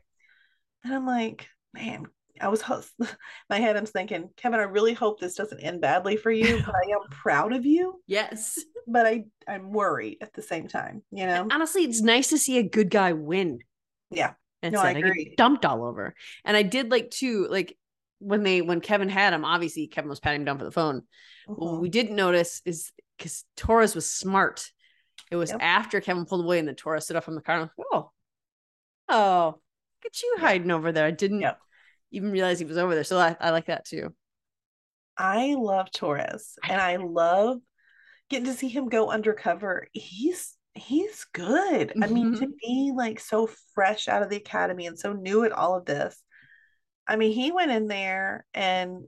And I'm like, man, I was my head. I'm thinking, Kevin, I really hope this doesn't end badly for you, but I am proud of you. Yes. But I I'm worried at the same time. You know. Honestly, it's nice to see a good guy win. Yeah. And No, I get agree. dumped all over. And I did like too, like when they when Kevin had him, obviously Kevin was patting him down for the phone. What Mhm. we didn't notice is because Torres was smart. It was Yep. after Kevin pulled away and then Torres stood up from the car and was like, oh, oh, look at you hiding over there. I didn't Yep. even realize he was over there. So I, I like that too. I love Torres and I love getting to see him go undercover. He's he's good. I mean, to Mhm. be like so fresh out of the academy and so new at all of this. I mean, he went in there and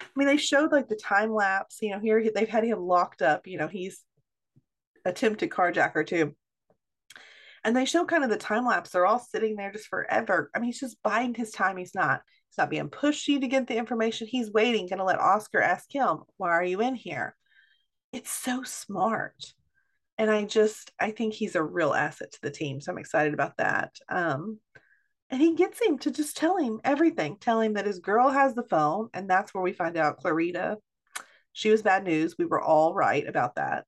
I mean, they showed like the time lapse. You know, here they've had him locked up. You know, he's attempted carjacker too. And they show kind of the time lapse. They're all sitting there just forever. I mean, he's just biding his time. He's not. He's not being pushy to get the information. He's waiting, going to let Oscar ask him, "Why are you in here?" It's so smart, and I just I think he's a real asset to the team. So I'm excited about that. Um, and he gets him to just tell him everything. Tell him that his girl has the phone, and that's where we find out Clarita. She was bad news. We were all right about that,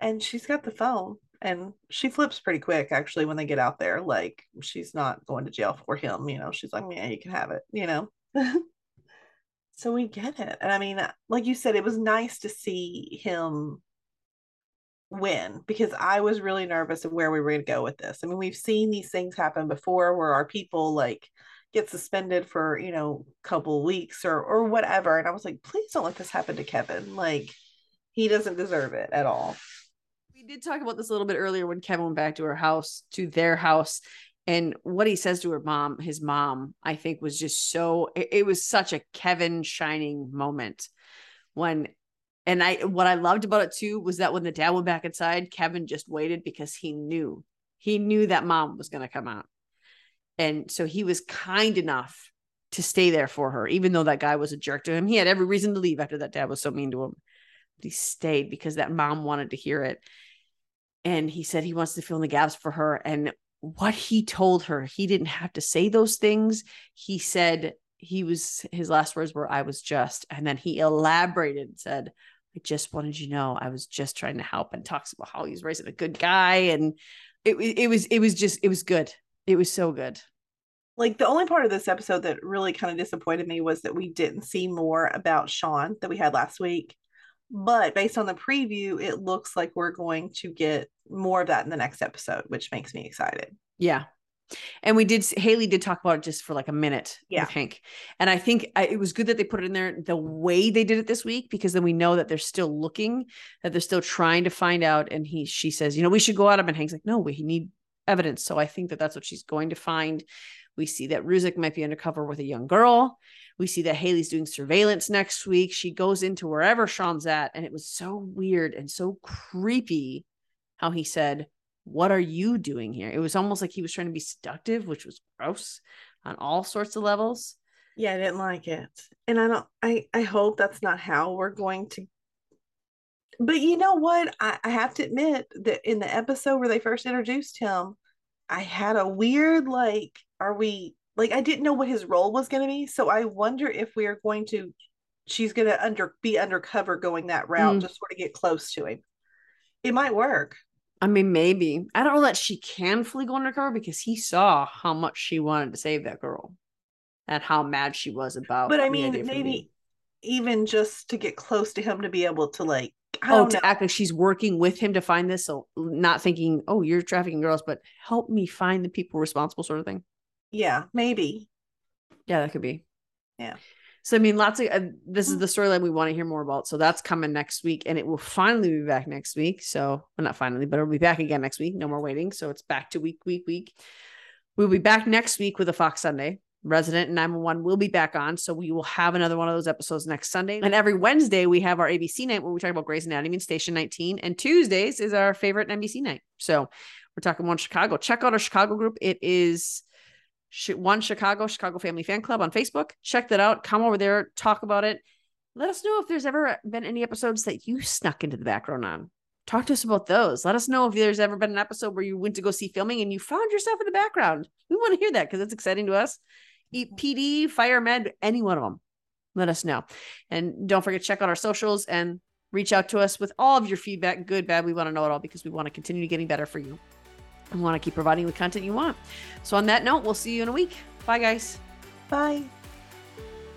and she's got the phone and she flips pretty quick actually when they get out there like she's not going to jail for him you know she's like yeah you can have it you know so we get it and i mean like you said it was nice to see him win because i was really nervous of where we were going to go with this i mean we've seen these things happen before where our people like get suspended for you know a couple weeks or or whatever and i was like please don't let this happen to kevin like he doesn't deserve it at all We did talk about this a little bit earlier when Kevin went back to her house, to their house, and what he says to her mom, his mom, I think was just so. It, it was such a Kevin shining moment when, and I what I loved about it too was that when the dad went back inside, Kevin just waited because he knew he knew that mom was going to come out, and so he was kind enough to stay there for her, even though that guy was a jerk to him. He had every reason to leave after that dad was so mean to him. But he stayed because that mom wanted to hear it and he said he wants to fill in the gaps for her and what he told her he didn't have to say those things he said he was his last words were i was just and then he elaborated and said i just wanted you to know i was just trying to help and talks about how he's raising a good guy and it, it was it was just it was good it was so good like the only part of this episode that really kind of disappointed me was that we didn't see more about Sean that we had last week. But based on the preview, it looks like we're going to get more of that in the next episode, which makes me excited. Yeah. And we did, Haley did talk about it just for like a minute Yeah. with Hank. And I think I, it was good that they put it in there the way they did it this week, because then we know that they're still looking, that they're still trying to find out. And he, she says, you know, we should go at him. And Hank's like, no, we need evidence. So I think that that's what she's going to find. We see that Ruzek might be undercover with a young girl. We see that Haley's doing surveillance next week. She goes into wherever Sean's at. And it was so weird and so creepy how he said, What are you doing here? It was almost like he was trying to be seductive, which was gross on all sorts of levels. Yeah, I didn't like it. And I don't I I hope that's not how we're going to but you know what? I, I have to admit that in the episode where they first introduced him, I had a weird like, are we like I didn't know what his role was gonna be. So I wonder if we are going to she's gonna under be undercover going that route, Mm. just sort of get close to him. It might work. I mean, maybe. I don't know that she can fully go undercover because he saw how much she wanted to save that girl and how mad she was about. It. But I mean, maybe me. even just to get close to him to be able to like Oh, to know. act like she's working with him to find this. So not thinking, oh, you're trafficking girls, but help me find the people responsible, sort of thing. Yeah, maybe. Yeah, that could be. Yeah. So I mean, lots of uh, this is Mm. the storyline we want to hear more about. So that's coming next week, and it will finally be back next week. So well, not finally, but it'll be back again next week. No more waiting. So it's back to week, week, week. We'll be back next week with a Fox Sunday. Resident 911 will be back on. So we will have another one of those episodes next Sunday. And every Wednesday, we have our ABC night where we talk about Grey's Anatomy and Station 19. And Tuesdays is our favorite NBC night. So we're talking one Chicago. Check out our Chicago group. It is one Chicago, Chicago Family Fan Club on Facebook. Check that out. Come over there, talk about it. Let us know if there's ever been any episodes that you snuck into the background on. Talk to us about those. Let us know if there's ever been an episode where you went to go see filming and you found yourself in the background. We want to hear that because it's exciting to us. E- PD, Fire Med, any one of them. Let us know. And don't forget to check out our socials and reach out to us with all of your feedback, good, bad. We want to know it all because we want to continue getting better for you. And want to keep providing the content you want. So, on that note, we'll see you in a week. Bye, guys. Bye.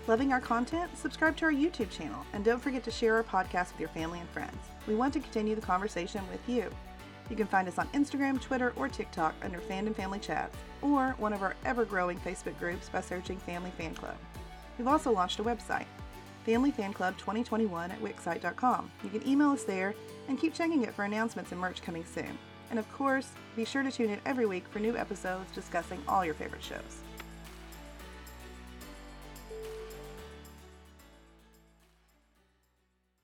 Loving our content? Subscribe to our YouTube channel and don't forget to share our podcast with your family and friends. We want to continue the conversation with you. You can find us on Instagram, Twitter, or TikTok under Fandom Family Chats, or one of our ever growing Facebook groups by searching Family Fan Club. We've also launched a website, Family Fan Club 2021 at Wixsite.com. You can email us there and keep checking it for announcements and merch coming soon. And of course, be sure to tune in every week for new episodes discussing all your favorite shows.